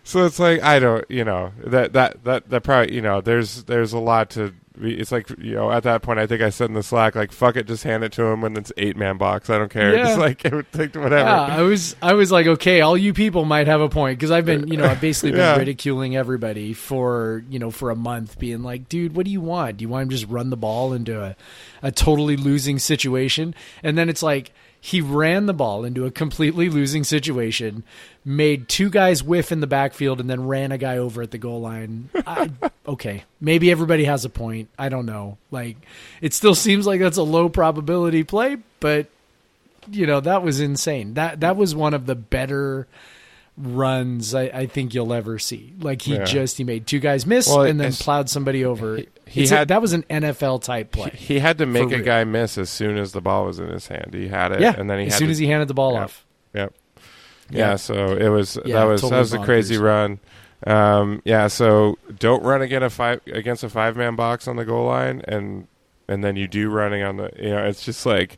so it's like I don't, you know, that that that that probably, you know, there's there's a lot to. It's like you know, at that point, I think I said in the Slack, like, "Fuck it, just hand it to him when it's eight man box. I don't care. Yeah. Just like it would take whatever." Yeah, I was I was like, okay, all you people might have a point because I've been, you know, I've basically been Yeah. ridiculing everybody for, you know, for a month, being like, dude, what do you want? Do you want him to just run the ball into a, a totally losing situation? And then it's like he ran the ball into a completely losing situation, made two guys whiff in the backfield, and then ran a guy over at the goal line. I, okay, maybe everybody has a point. I don't know. Like, it still seems like that's a low probability play, but you know that was insane. That that was one of the better runs I, I think you'll ever see. Like he Yeah. just he made two guys miss Well, and then plowed somebody over. he- he It's a- had- that was an NFL type play. He, he had to make a real. guy miss as soon as the ball was in his hand. He had it, yeah, and then he as soon to, as he handed the ball Yeah. off. Yep. Yeah. Yeah, so it was that was totally that was a crazy run. Um, yeah, so don't run against a five against a five man box on the goal line, and and then you do running on the. You know, it's just like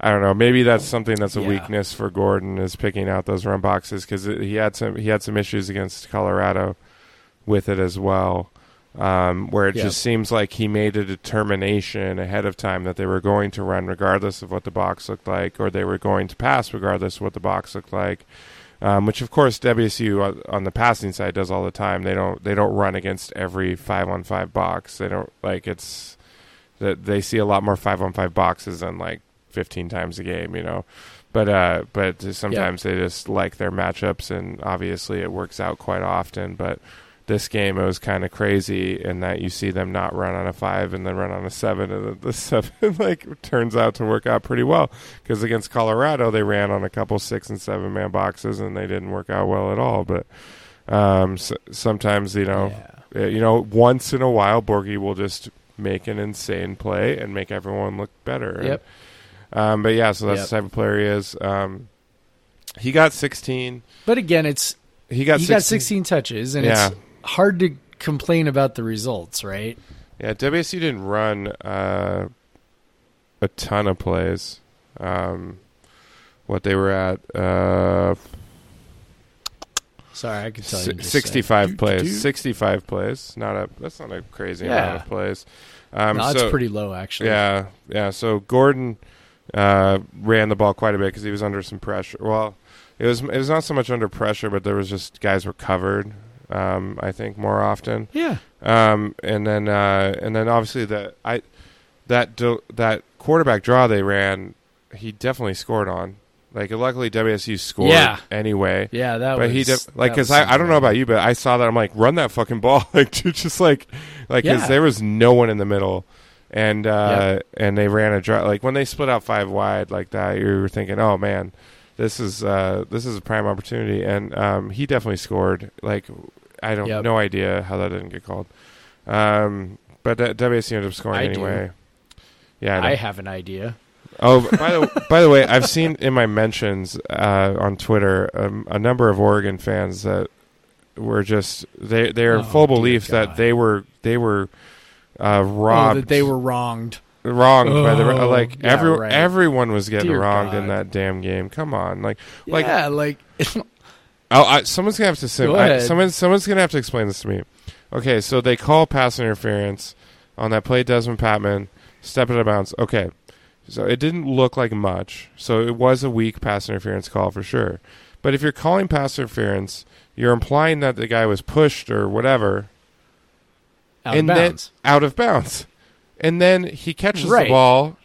I don't know. Maybe that's something that's a weakness for Gordon is picking out those run boxes because he had some he had some issues against Colorado with it as well, um, where it Yep. just seems like he made a determination ahead of time that they were going to run regardless of what the box looked like, or they were going to pass regardless of what the box looked like. Um, which of course WSU on- the passing side does all the time. They don't they don't run against every five on five box. They don't like it's that they see a lot more five on five boxes than like 15 times a game, you know. But uh, but sometimes they just like their matchups, and obviously it works out quite often. But this game, it was kind of crazy in that you see them not run on a five and then run on a seven, and the, the seven like turns out to work out pretty well because against Colorado they ran on a couple six and seven man boxes and they didn't work out well at all. But um, s sometimes you know Yeah. uh, you know, once in a while, Borghi will just make an insane play and make everyone look better. And, Yep. um, but yeah, so that's Yep. the type of player he is. Um, he got 16. But again, it's He got he 16. got 16 touches, and Yeah. it's hard to complain about the results, right? Yeah, WSU didn't run uh, a ton of plays. Um, what they were at, uh, Sorry, I can tell you. 65 said, plays. 65 plays. Not a. That's not a crazy amount of plays. Um, no, that's so- pretty low, actually. Yeah, yeah. So Gordon uh, ran the ball quite a bit because he was under some pressure. Well, it was it was not so much under pressure, but there was just guys were covered. Um, I think more often, Yeah. um, and then uh, and then obviously the I that do, that quarterback draw they ran, he definitely scored on. Like luckily WSU scored Yeah. anyway. Yeah, that But was he def- like because I, I don't know about you, but I saw that I'm like run that fucking ball like dude, just like like because Yeah. there was no one in the middle, and uh and they ran a draw like when they split out five wide like that, you were thinking, oh man, this is uh this is a prime opportunity, and um he definitely scored. Like I don't Yep. no idea how that didn't get called, um but uh, WSU ended up scoring I do. anyway. Yeah, I. I have an idea. Oh, by the by the way, I've seen in my mentions uh, on Twitter um, a number of Oregon fans that were just they they are Oh, full belief that they were they were uh, Oh, robbed. that they were wronged. wronged by the Oh, like yeah, every right. everyone was getting Dear wronged in that damn game. Come on, like like yeah, like Oh, I, someone's gonna have to Go I, someone someone's gonna have to explain this to me. Okay, so they call pass interference on that play. Dezmon Patmon step out of bounds. Okay, so it didn't look like much. So it was a weak pass interference call for sure. But if you're calling pass interference, you're implying that the guy was pushed or whatever, out and of bounds. then out of bounds, and then he catches the ball.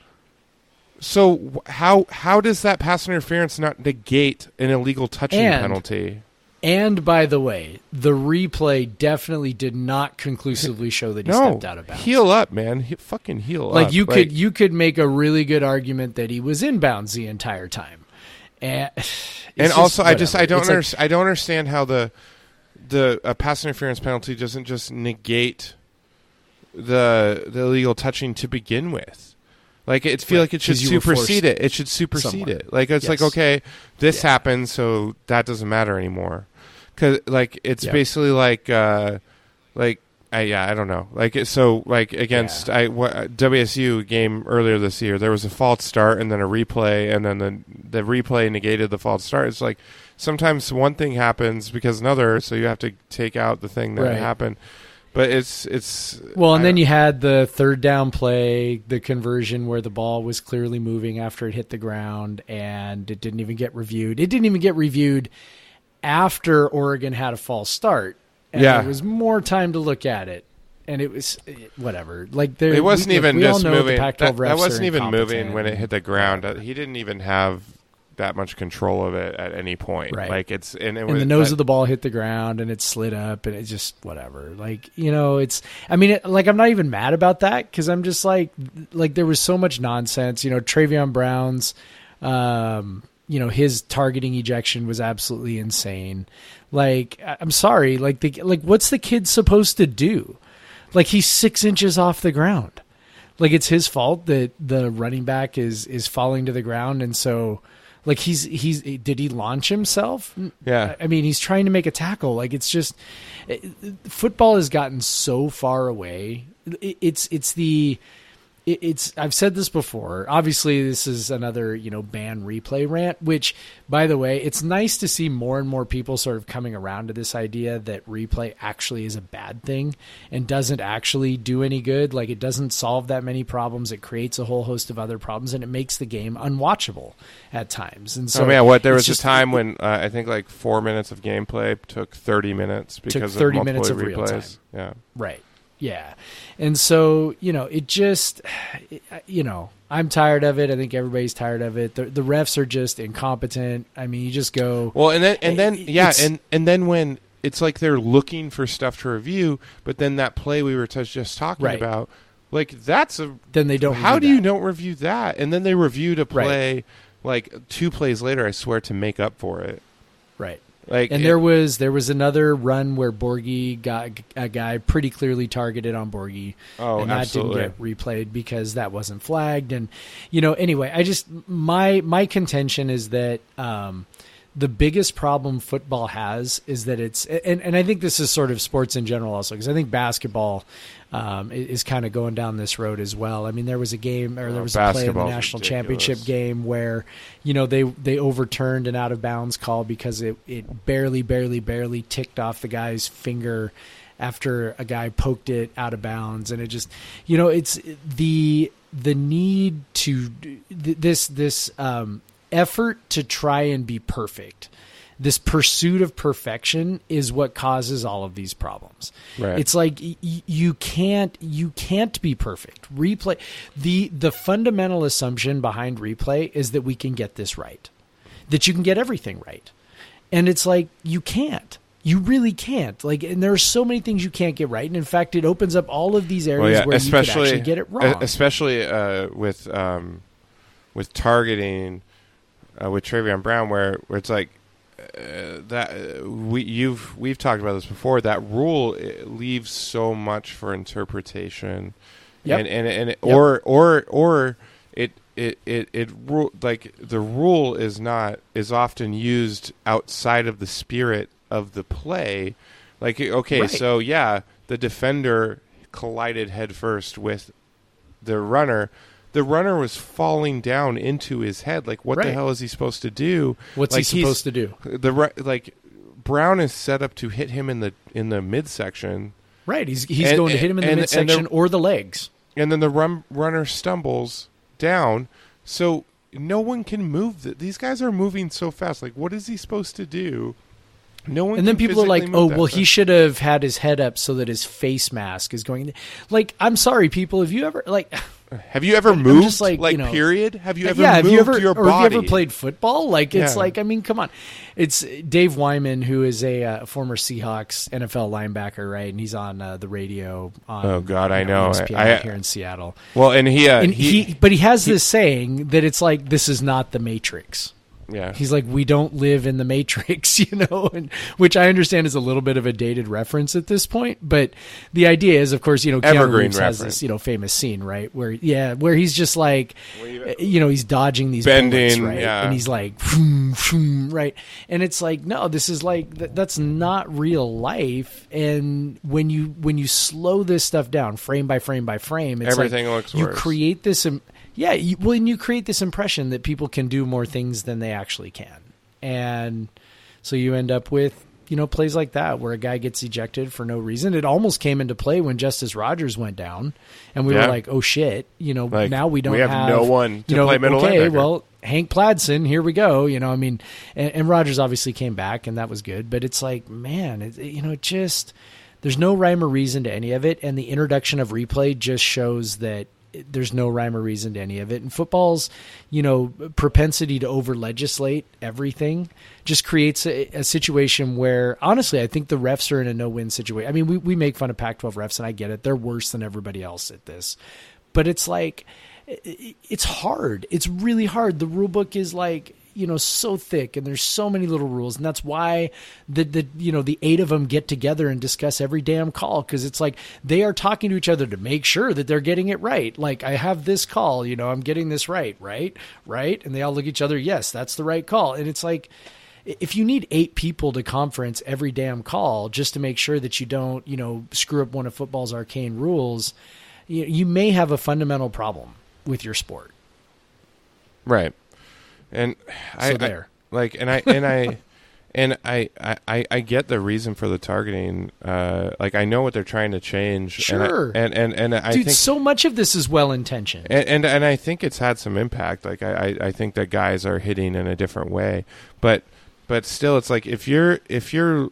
So how how does that pass interference not negate an illegal touching And- penalty? And by the way, the replay definitely did not conclusively show that he no, stepped out of bounds. heal up, man. He, fucking heal like up. you could you could make a really good argument that he was in bounds the entire time. Eh, and, and just also, I just I don't It's like- understand. I don't understand how the the a pass interference penalty doesn't just negate the the illegal touching to begin with. Like it feel Right, like it should supersede it. It should supersede it. Like it's like okay, this Yeah. happened, so that doesn't matter anymore. Because like it's Yeah. basically like uh like I, yeah I don't know like it- so like against I what, WSU game earlier this year there was a false start and then a replay and then the the replay negated the false start. It's like sometimes one thing happens because another, so you have to take out the thing that Right. happened. But it's it's Well, and I then you had the third down play, the conversion where the ball was clearly moving after it hit the ground, and it didn't even get reviewed. It didn't even get reviewed after Oregon had a false start. And Yeah. there was more time to look at it, and it was eh, whatever. Like there, it wasn't we, even we just moving. That, that wasn't even moving when it hit the ground. He didn't even have that much control of it at any point. Right. Like it's and it and was the nose but- of the ball hit the ground and it slid up and it just whatever like you know it's i mean it, like i'm not even mad about that because i'm just like like there was so much nonsense you know Travion brown's um you know his targeting ejection was absolutely insane like i'm sorry like the like what's the kid supposed to do like he's six inches off the ground like it's his fault that the running back is is falling to the ground and so Like he's he's did he launch himself? Yeah. I mean, he's trying to make a tackle. Like it's just football has gotten so far away. It, it's it's the it, it's I've said this before. Obviously, this is another you know ban replay rant. Which, by the way, it's nice to see more and more people sort of coming around to this idea that replay actually is a bad thing and doesn't actually do any good. Like it doesn't solve that many problems. It creates a whole host of other problems, and it makes the game unwatchable at times. And so, oh man, what there was just- a time when uh, I think like four minutes of gameplay took thirty minutes because 30 of minutes of replays. Yeah, Right. Yeah. And so, you know, it just, you know, I'm tired of it. I think everybody's tired of it. The, the refs are just incompetent. I mean, you just go, Well, and then and then yeah, and and then when it's like they're looking for stuff to review, but then that play we were t- just talking Right. about, like that's a then they don't. how do you don't review that? And then they reviewed a Right. play like two plays later. I swear to make up for it. Right. Like And it- there was there was another run where Borghi got a guy pretty clearly targeted on Borghi, oh and that absolutely. didn't get replayed because that wasn't flagged. And you know, anyway, I just my my contention is that um, the biggest problem football has is that it's and and I think this is sort of sports in general also because I think basketball. Um, is kind of going down this road as well. I mean, there was a game or there Oh, was a play in the national ridiculous. championship game where you know they they overturned an out of bounds call because it it barely barely barely ticked off the guy's finger after a guy poked it out of bounds and it just you know it's the the need to this this um effort to try and be perfect this pursuit of perfection is what causes all of these problems. Right. It's like y- you can't you can't be perfect. Replay the the fundamental assumption behind replay is that we can get this right. That you can get everything right. And it's like you can't. You really can't. Like and there are so many things you can't get right. And in fact it opens up all of these areas well, yeah, where you could actually get it wrong. especially uh, with um, with targeting uh, with Travion Brown, where where it's like uh, that uh, we you've we've talked about this before. That rule it leaves so much for interpretation, Yep. and and, and it, Yep. or or or it it it it like the rule is not is often used outside of the spirit of the play. Like okay, Right. so yeah, the defender collided headfirst with the runner. The runner was falling down into his head. Like, what the hell is he supposed to do? What's like, he supposed to do? The like Brown is set up to hit him in the in the midsection, Right. He's he's And- going to hit him in the and- and the- midsection or the legs. and then the run, runner stumbles down. So no one can move. The, these guys are moving so fast. Like, what is he supposed to do? No one. And then people are like, "Oh, well, he should have had his head up so that his face mask is going." Like, I'm sorry, people. Have you ever like? Have you ever I'm moved? just like, you know- period. Have you ever yeah, have moved you ever your or body? have you ever played football? Like, it's Yeah. like, I mean, come on. It's Dave Wyman, who is a uh, former Seahawks NFL linebacker, right? And he's on uh, the radio. On, Oh, God, I you know. ESPN I- here in Seattle. Well, and he, uh, And he, he, but he has this saying that it's like this is not the Matrix. Yeah. He's like, we don't live in the Matrix, you know, and which I understand is a little bit of a dated reference at this point. But the idea is, of course, you know, Keanu Evergreen Reeves has this, you know, famous scene, right, where yeah, where he's just like, eh, you know, he's dodging these Bending, bullets, right, yeah. and he's like, "Vroom, vroom," right, and it's like, no, this is like th- that's not real life. And when you when you slow this stuff down, frame by frame by frame, it's Everything like looks you worse. create this. Im- yeah, you, well, and you create this impression that people can do more things than they actually can, and so you end up with you know plays like that where a guy gets ejected for no reason. It almost came into play when Justus Rogers went down, and we Yeah. were like, oh shit, you know, Like, now we don't we have no one to you know, play middle okay, linebacker. well. Hank Pladson, here we go. You know, I mean, and, and Rogers obviously came back, and that was good. But it's like, man, it, you know, it just there's no rhyme or reason to any of it, and the introduction of replay just shows that there's no rhyme or reason to any of it. And football's, you know, propensity to over legislate everything just creates a, a situation where, honestly, I think the refs are in a no win situation. I mean, we, we make fun of Pac 12 refs, and I get it. They're worse than everybody else at this. But it's like, it's hard. It's really hard. The rule book is like, you know so thick and there's so many little rules. And that's why the the you know the eight of them get together and discuss every damn call. Because it's like they are talking to each other to make sure that they're getting it right. Like i have this call you know i'm getting this right right? Right? And they all look at each other yes that's the right call. And it's like if you need eight people to conference every damn call just to make sure that you don't you know screw up one of football's arcane rules you, you may have a fundamental problem with your sport. Right. And I, So there. I like and I and I and I, I, I get the reason for the targeting. Uh, like I know what they're trying to change. Sure. And I, and, and, and I dude think so much of this is well intentioned and, and and I think it's had some impact. Like I, I, I think that guys are hitting in a different way, but but still, it's like if you're if you're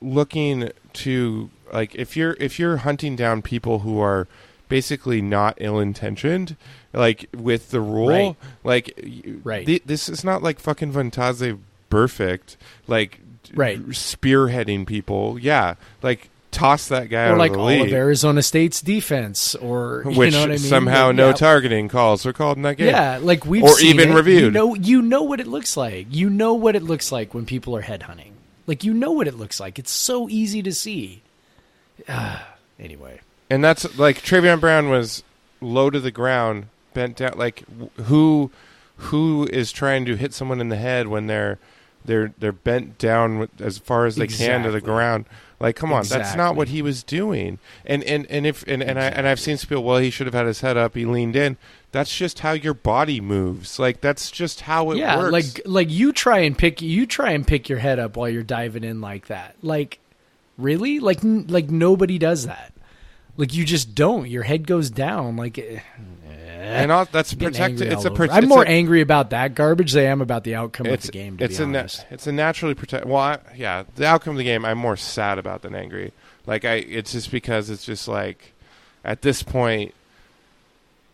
looking to like if you're if you're hunting down people who are basically not ill intentioned, like with the rule, Right. like Right. thi- this is not like fucking Vontaze Burfict, like Right. spearheading people. Yeah, like toss that guy out or like all league of Arizona State's defense, or you which know what I mean? somehow Like, no yeah, targeting calls were called in that game. Yeah, like we've Or seen even it. reviewed. You know, you know what it looks like. You know what it looks like when people are headhunting. Like you know what it looks like. It's so easy to see. Anyway, And that's like Travion Brown was low to the ground, bent down. Like who who is trying to hit someone in the head when they're they're they're bent down with- as far as they can to the ground? Like, come on, that's not what he was doing. And and and if and, and I and I've seen people. Well, he should have had his head up. He leaned in. That's just how your body moves. Like that's just how it yeah, works. like like you try and pick you try and pick your head up while you're diving in like that. Like really? Like n- like nobody does that. Like you just don't. Your head goes down. Like eh, and all, that's getting protected. angry It's all a. over. Prote- I'm more angry about that garbage than I am about the outcome it's of the game. To it's be a na- honest. it's a naturally protect. Well, I, yeah, the outcome of the game, I'm more sad about than angry. Like I, it's just because it's just like at this point,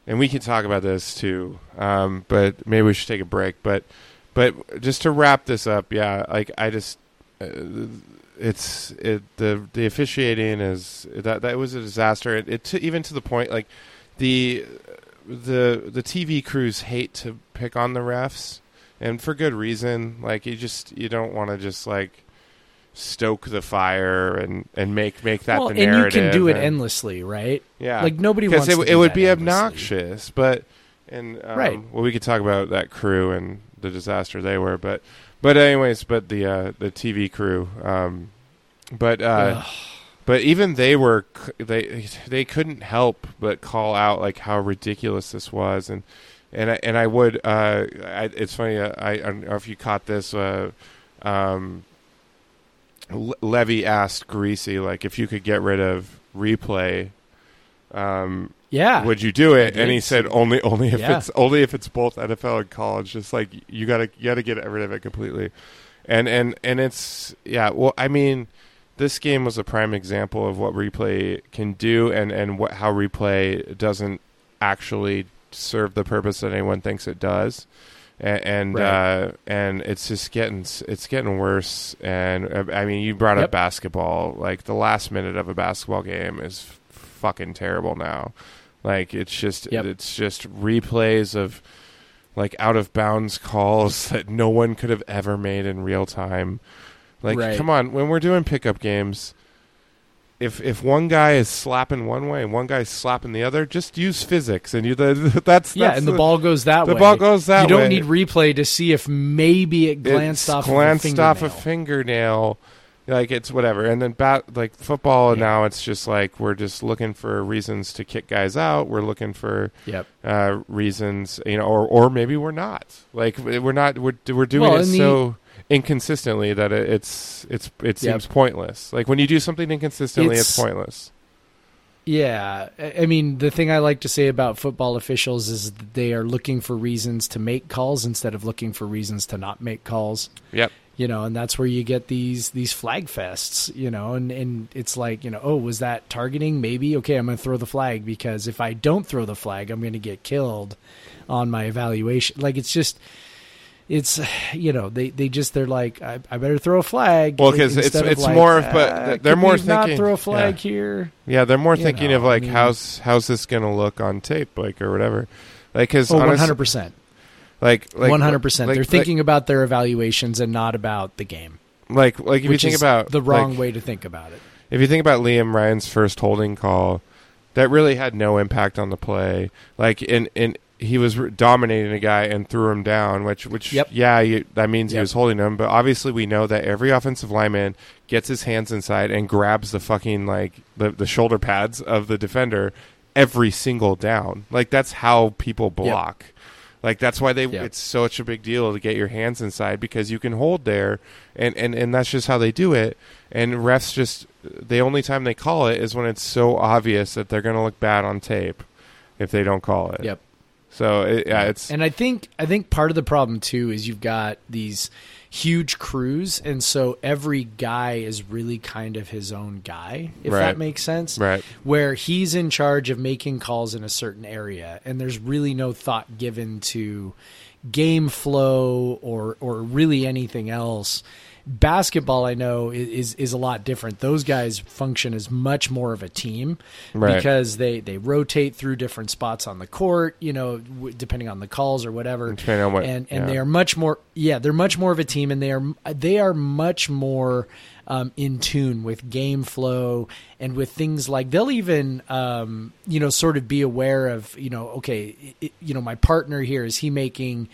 and we can talk about this too. Um, but maybe we should take a break. But but just to wrap this up, yeah, like I just. Uh, it's it the the officiating is that that was a disaster. It, it to, even to the point like the the the TV crews hate to pick on the refs, and for good reason. Like you just you don't want to just like stoke the fire and and make make that well, the and you can do it and- endlessly, right? yeah, Like nobody wants it, to it would be endlessly. obnoxious, but and um, Right. Well, we could talk about that crew and the disaster they were, but but anyways, but the uh, the TV crew, um, but uh, but even they were they they couldn't help but call out like how ridiculous this was. And and I, and I would uh I, it's funny uh, I, I don't know if you caught this uh um Levy asked Greasy like if you could get rid of replay um Yeah. would you do it? And he said only only if Yeah. it's only if it's both NFL and college. Just like you got to you got to get rid of it completely. And and and it's yeah well I mean this game was a prime example of what replay can do and and what how replay doesn't actually serve the purpose that anyone thinks it does. And, and Right. uh and it's just getting it's getting worse. And uh, I mean you brought up basketball. Like the last minute of a basketball game is f- fucking terrible now like it's just Yep. it's just replays of like out of bounds calls that no one could have ever made in real time. Like Right. come on, when we're doing pickup games, if if one guy is slapping one way and one guy's slapping the other, just use physics and you the, that's yeah, and the, ball goes that the way. The ball goes that way. You don't way. need replay to see if maybe it glanced it's off glanced of off a fingernail. Like it's whatever, and then bat like football Yeah. now. It's just like we're just looking for reasons to kick guys out. We're looking for Yep. uh, reasons, you know, or or maybe we're not. Like we're not. We're we're doing Well, it the- so inconsistently that it, it's it's it Yep. seems pointless. Like when you do something inconsistently, it's, It's- pointless. Yeah, I I mean, the thing I like to say about football officials is they are looking for reasons to make calls instead of looking for reasons to not make calls. Yep. You know, and that's where you get these these flag fests. You know, and and it's like you know, oh, was that targeting? Maybe okay, I'm going to throw the flag because if I don't throw the flag, I'm going to get killed on my evaluation. Like it's just. It's you know they, they just they're like I, I better throw a flag Well, because it's- it's like, more of- but "Ah, they're more thinking- throw a flag yeah. here Yeah, they're more You thinking know, of like I mean- how's how's this going to look on tape, like or whatever. Like because oh one hundred percent like One hundred percent. They're thinking about their evaluations and not about the game. like like if you think is about the wrong like, way to think about it. if you think about Liam Ryan's first holding call, that really had no impact on the play. Like in in he was dominating a guy and threw him down, which which Yep. yeah, you, that means he was holding him. But obviously, we know that every offensive lineman gets his hands inside and grabs the fucking like the the shoulder pads of the defender every single down. Like that's how people block. Like that's why they Yep. it's such a big deal to get your hands inside because you can hold there and, and, and that's just how they do it. And refs just the only time they call it is when it's so obvious that they're going to look bad on tape if they don't call it. Yep. So it, yeah, it's And I think I think part of the problem too is you've got these huge crews, and so every guy is really kind of his own guy, if Right. that makes sense. right. Where he's in charge of making calls in a certain area, and there's really no thought given to game flow or or really anything else. Basketball, I know, is is a lot different. Those guys function as much more of a team Right. because they they rotate through different spots on the court. You know, depending on the calls or whatever. Depending on what- and and yeah. they are much more. Yeah, they're much more of a team, and they are they are much more um, in tune with game flow and with things like they'll even um, you know sort of be aware of you know okay i you know my partner here is he making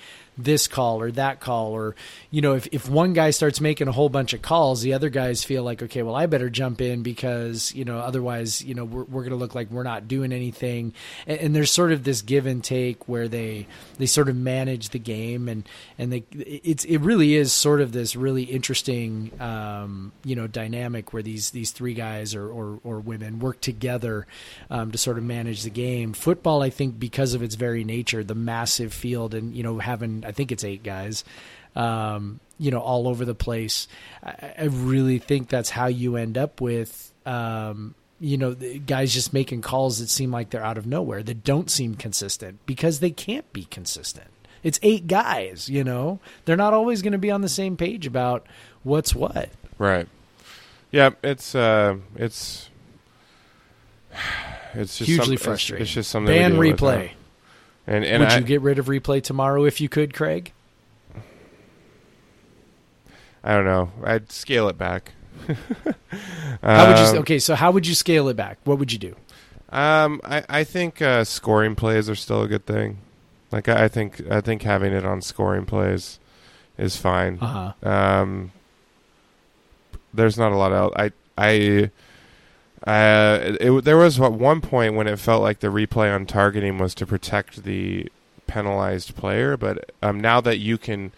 this call or that call? Or you know if, if one guy starts making a whole bunch of calls the other guys feel like okay well i better jump in because you know otherwise you know we're, we're going to look like we're not doing anything. And, and there's sort of this give and take where they they sort of manage the game and and they it's it really is sort of this really interesting um, you know dynamic where these these three guys or or, or women work together um, to sort of manage the game. Football i think because of its very nature the massive field and you know having i think it's eight guys um, you know all over the place. I, I really think that's how you end up with um, you know guys just making calls that seem like they're out of nowhere that don't seem consistent because they can't be consistent. It's eight guys you know? They're not always going to be on the same page about what's what. Right. Yeah, it's uh it's it's just hugely some- it's- frustrating It's, just something ban with replay. And and would I, you get rid of replay tomorrow if you could craig I don't know. I'd scale it back. how would Um, you okay so how would you scale it back what would you do Um, I I think uh, scoring plays are still a good thing. Like I, I think I think having it on scoring plays is fine. uh-huh Um, there's not a lot else. I I uh, it, there was at one point when it felt like the replay on targeting was to protect the penalized player, but um, now that you can,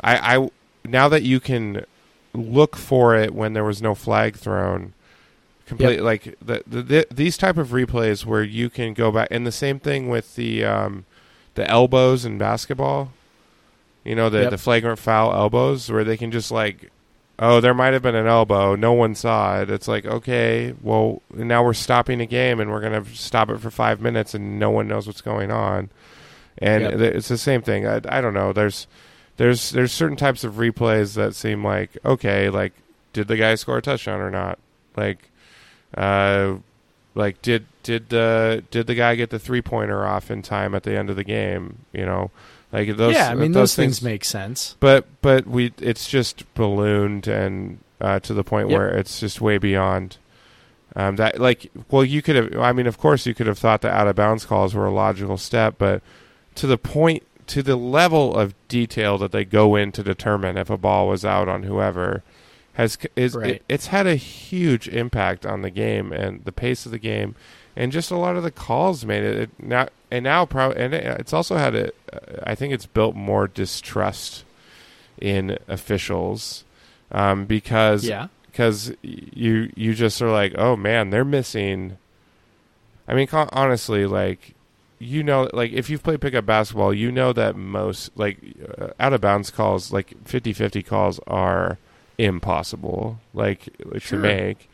I, I now that you can look for it when there was no flag thrown. Complete like the, the, the these type of replays where you can go back and the same thing with the um, the elbows in basketball. You know the Yep. the flagrant foul elbows where they can just like, oh, there might have been an elbow, no one saw it. It's like okay, well now we're stopping a game and we're gonna stop it for five minutes and no one knows what's going on, and Yep. it's the same thing. I, I don't know. There's there's there's certain types of replays that seem like okay, like did the guy score a touchdown or not? Like, uh, like did did the did the guy get the three pointer off in time at the end of the game? You know, like those. yeah i mean those those things make sense But but we it's just ballooned and uh, to the point Yep. where it's just way beyond. Um, that like well you could have I mean of course you could have thought the out of bounds calls were a logical step but to the point to the level of detail that they go in to determine if a ball was out on whoever has is Right. it, it's had a huge impact on the game and the pace of the game and just a lot of the calls made it, it now and now probably and it, it's also had a I think it's built more distrust in officials um, because yeah because you you just are like, oh man, they're missing. I mean, honestly, like you know, like if you've played pickup basketball, you know that most like uh, out of bounds calls, like 50-50 calls, are impossible, like Sure. to make.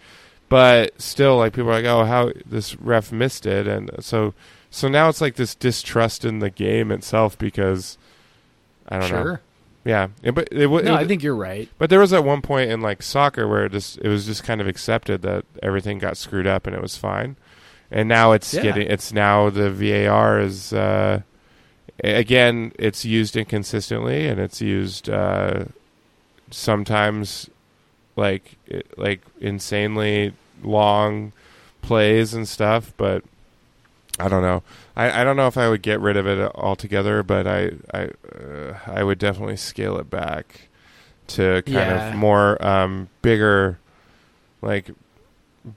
But still, like people are like, oh, how this ref missed it, and so so now it's like this distrust in the game itself because I don't know. Yeah, it, but it, it, no i think you're right. But there was at one point in like soccer where it just it was just kind of accepted that everything got screwed up and it was fine, and now it's Yeah. getting it's now the VAR is uh, again, it's used inconsistently, and it's used uh, sometimes like like insanely long plays and stuff. But I don't know. I, I don't know if I would get rid of it altogether, but I I uh, I would definitely scale it back to kind Yeah. of more um, bigger, like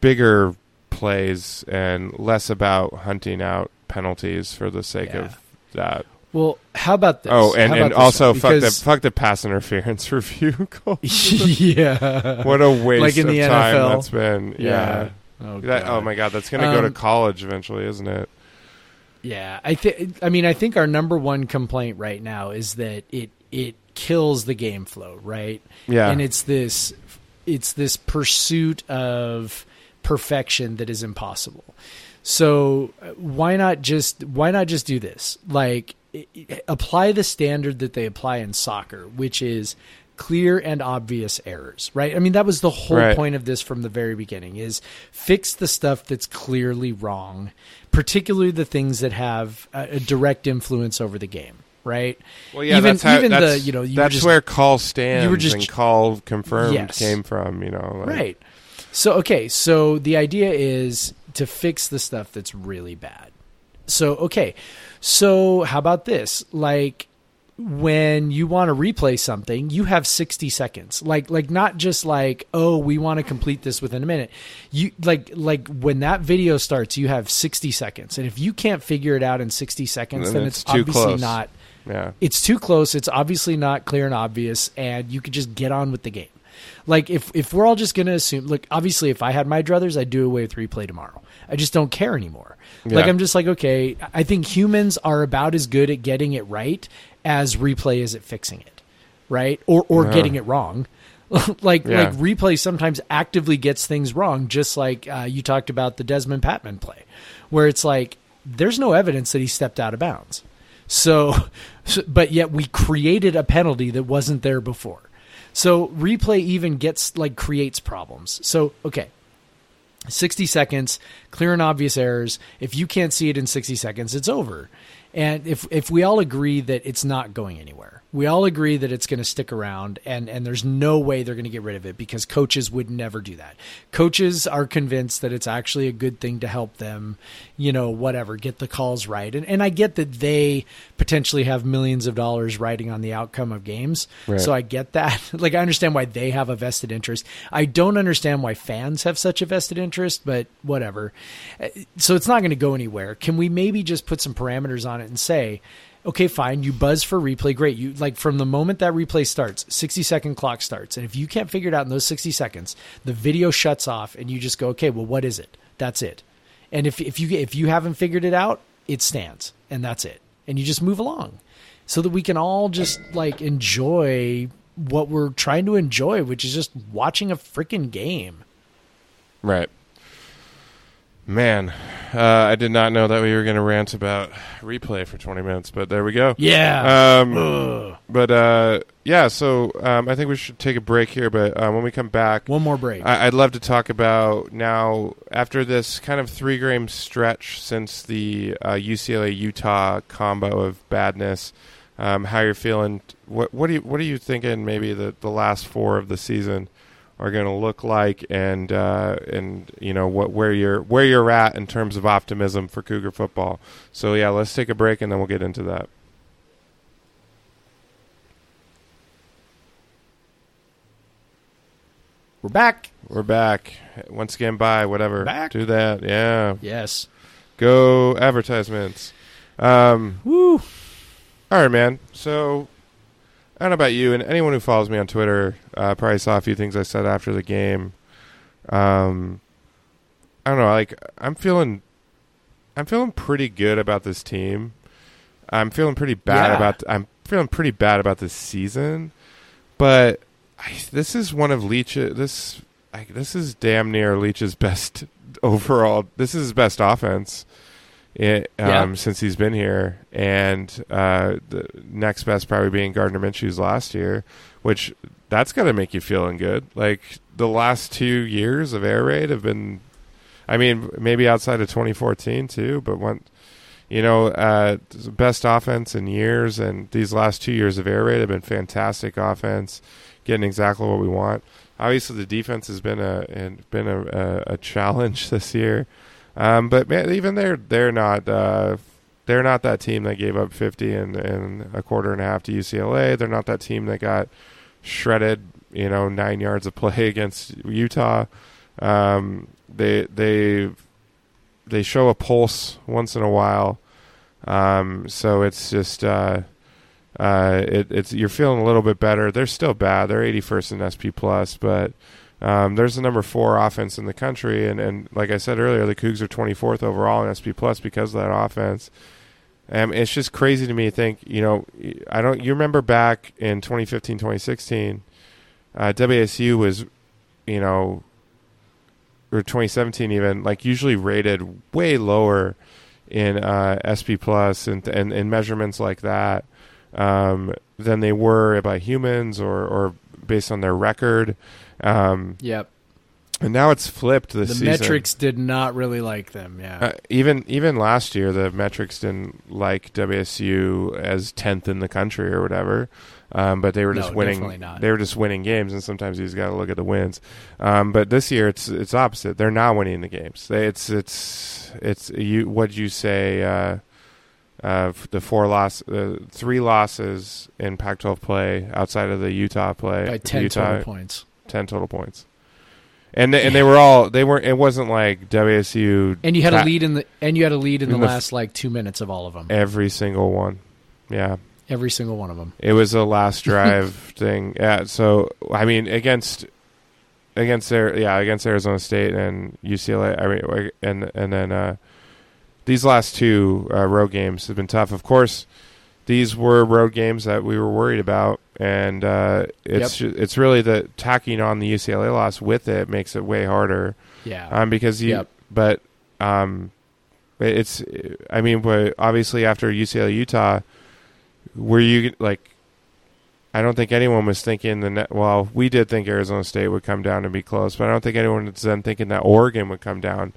bigger plays and less about hunting out penalties for the sake Yeah. of that. Well, how about this? Oh, and, and also fuck the fuck the pass interference review goal. yeah. what a waste Like in of the time NFL? that's been. Yeah. Oh, That, oh my god, that's gonna go to Um, college eventually, isn't it? Yeah, I think. I mean, I think our number one complaint right now is that it it kills the game flow, right? Yeah. and it's this it's this pursuit of perfection that is impossible. So uh, why not just why not just do this? Like apply the standard that they apply in soccer, which is clear and obvious errors, right? I mean that was the whole Right. point of this from the very beginning is fix the stuff that's clearly wrong, particularly the things that have a, a direct influence over the game, right? Well, yeah, even that's how, even that's, the you know you that's just where call stands you were just- and call confirmed Yes. came from. You know, like, Right. So okay, so the idea is to fix the stuff that's really bad. So okay. So how about this? Like when you want to replay something, you have 60 seconds. Like like not just like, "Oh, we want to complete this within a minute." You like like when that video starts, you have 60 seconds. And if you can't figure it out in 60 seconds, Then then it's it's, obviously close. not Yeah. it's too close. It's obviously not clear and obvious, and you could just get on with the game. Like if if we're all just going to assume, look, obviously, if I had my druthers, I'd do away with replay tomorrow. I just don't care anymore. Like I'm just like, okay, I think humans are about as good at getting it right as replay is at fixing it, right? Or or Yeah. getting it wrong. like Yeah. like replay sometimes actively gets things wrong, just like uh, you talked about the Dezmon Patmon play, where it's like there's no evidence that he stepped out of bounds. So, so- but yet we created a penalty that wasn't there before. So replay even gets like creates problems. So okay, 60 seconds, clear and obvious errors. If you can't see it in 60 seconds, it's over. And if if we all agree that it's not going anywhere, we all agree that it's going to stick around, and and there's no way they're going to get rid of it because coaches would never do that. Coaches are convinced that it's actually a good thing to help them, you know, whatever, get the calls right. And and I get that they potentially have millions of dollars riding on the outcome of games. Right. So I get that. like I understand why they have a vested interest. I don't understand why fans have such a vested interest, but whatever. Uh, So it's not going to go anywhere. Can we maybe just put some parameters on it and say, okay, fine, you buzz for replay, great. You like from the moment that replay starts, 60 second clock starts. And if you can't figure it out in those 60 seconds, the video shuts off and you just go, okay, well what is it? That's it. And if if you if you haven't figured it out, it stands and that's it. And you just move along so that we can all just like enjoy what we're trying to enjoy, which is just watching a freaking game. Right. Man, uh, I did not know that we were going to rant about replay for 20 minutes, but there we go. Yeah. Um, but uh, yeah, so um, I think we should take a break here. But uh, when we come back, One more break. I- I'd love to talk about now after this kind of three game stretch since the uh, UCLA Utah combo of badness. Um, how you're feeling? What what do you what are you thinking? Maybe the the last four of the season are going to look like, and uh, and you know what where you're where you're at in terms of optimism for Cougar football. So yeah, let's take a break and then we'll get into that. We're back. We're back once again. Bye. Whatever. Back. Do that. Yeah. Yes. Go advertisements. Um, Woo. all right, man. So I don't know about you, and anyone who follows me on Twitter uh, probably saw a few things I said after the game. Um, I don't know. Like I'm feeling, I'm feeling pretty good about this team. I'm feeling pretty bad Yeah. about. I'm feeling pretty bad about this season, but I, this is one of Leach. This I, this is damn near Leach's best overall. This is his best offense. It, um, Yeah. since he's been here, and uh, the next best probably being Gardner Minshew's last year, which that's got to make you feeling good. Like the last two years of air raid have been, I mean, maybe outside of 2014 too, but one, you know, uh, best offense in years, and these last two years of air raid have been fantastic offense, getting exactly what we want. Obviously, the defense has been a been a, a, a challenge this year, um, but man, even they're they're not uh, they're not that team that gave up 50 and a quarter and a half to UCLA. They're not that team that got shredded, you know, nine yards of play against Utah. Um, they they they show a pulse once in a while. Um, so it's just uh, uh, it, it's you're feeling a little bit better. They're still bad. They're 81st in SP plus, but um, there's the number four offense in the country, and, and like I said earlier, the Cougs are 24th overall in SP plus because of that offense. Um, it's just crazy to me to think, you know, I don't. You remember back in 2015, 2016, uh, WSU was, you know, or 2017 even like usually rated way lower in uh, SP plus and, and and measurements like that um, than they were by humans or or based on their record. Um, yep. And now it's flipped this the season. metrics did not really like them. Yeah. Uh, even even last year, the metrics didn't like WSU as tenth in the country or whatever. Um, but they were just No, winning. They were just winning games, and sometimes you just got to look at the wins. Um, but this year, it's it's opposite. They're not winning the games. They, it's it's it's you. What you say? Uh, uh, the four loss, uh, three losses in Pac-12 play outside of the Utah play. By ten Utah, total points. Ten total points. And they, and they were all they weren't. It wasn't like WSU And you had a lead in the and you had a lead in the In the f- last like two minutes of all of them. every single one. Yeah, Every single one of them. it was a last drive thing. Yeah, so I mean against against their yeah against Arizona State and UCLA. I mean and and then uh, these last two uh, road games have been tough. Of course, these were road games that we were worried about, and uh, it's it's really the tacking on the UCLA loss with it makes it way harder. Yeah. um, because you. Yep. But um, it's. I mean, but obviously after UCLA Utah, were you like? I don't think anyone was thinking the net. Well, we did think Arizona State would come down and be close, but I don't think anyone was then thinking that Oregon would come down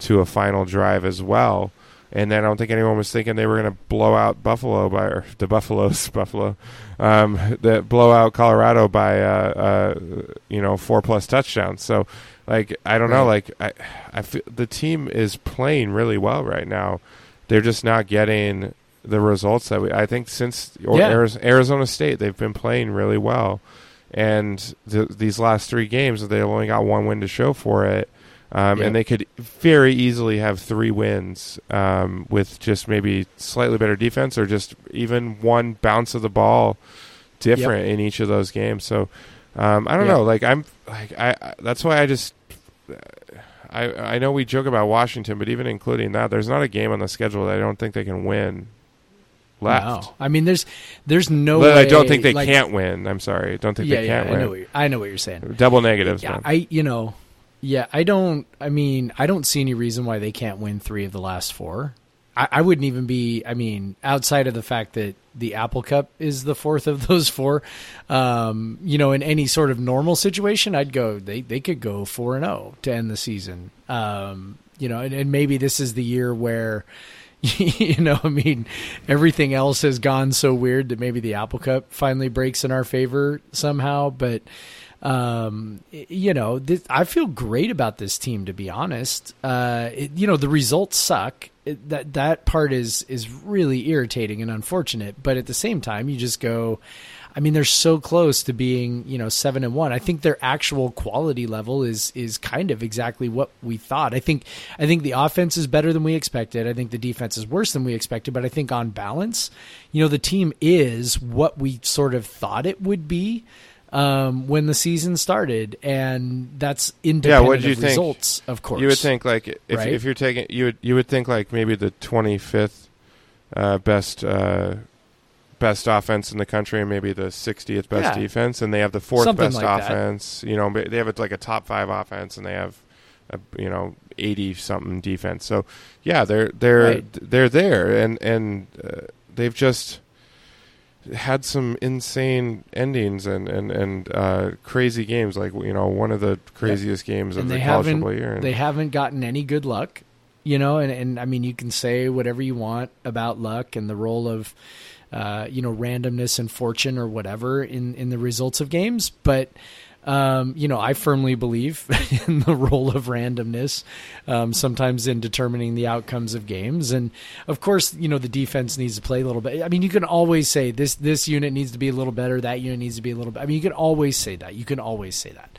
to a final drive as well. And then I don't think anyone was thinking they were going to blow out Buffalo by or the Buffaloes, Buffalo, um, that blow out Colorado by uh, uh, you know four plus touchdowns. So like I don't know, like I, I feel the team is playing really well right now. They're just not getting the results that we. I think since or Yeah. Arizona State, they've been playing really well, and th- these last three games, they only got one win to show for it. Um, Yep. And they could very easily have three wins um, with just maybe slightly better defense or just even one bounce of the ball different in each of those games. So um, I don't Yep. know. Like I'm like I, I that's why I just I I know we joke about Washington, but even including that, there's not a game on the schedule that I don't think they can win left. No. I mean, there's there's no. But I don't think they like- can't win. I'm sorry. I don't think Yeah, they can't I know, win. what you're, I know what you're saying. Double negatives. Yeah, man. I you know, yeah, I don't. I mean, I don't see any reason why they can't win three of the last four. I, I wouldn't even be. I mean, outside of the fact that the Apple Cup is the fourth of those four, um, you know, in any sort of normal situation, I'd go. They they could go four and zero to end the season. Um, you know, and, and maybe this is the year where. you know, I mean, everything else has gone so weird that maybe the Apple Cup finally breaks in our favor somehow. But um, you know, this, I feel great about this team. To be honest, uh, it, you know, the results suck. It, that that part is is really irritating and unfortunate. But at the same time, you just go. I mean, they're so close to being, you know, seven and one. I think their actual quality level is is kind of exactly what we thought. I think I think the offense is better than we expected. I think the defense is worse than we expected. But I think on balance, you know, the team is what we sort of thought it would be um, when the season started, and that's independent what'd you of think? results, of course. You would think like if Right? if you're taking you would you would think like maybe the 25th uh, best uh, best offense in the country and maybe the 60th best Yeah. defense and they have the fourth Something best like that. offense. You know, they have a, like a top 5 offense and they have a, you know 80 something defense. So yeah, they're they're Right. they're there and and uh, they've just had some insane endings and and and uh, crazy games like you know one of the craziest games of and the they college football year. And- they haven't gotten any good luck. you know, and, and I mean, you can say whatever you want about luck and the role of, uh, you know, randomness and fortune or whatever in, in the results of games. But, um, you know, I firmly believe in the role of randomness, um, sometimes in determining the outcomes of games. And of course, you know, the defense needs to play a little bit. I mean, you can always say this, this unit needs to be a little better. That unit needs to be a little bit. I mean, you can always say that. You can always say that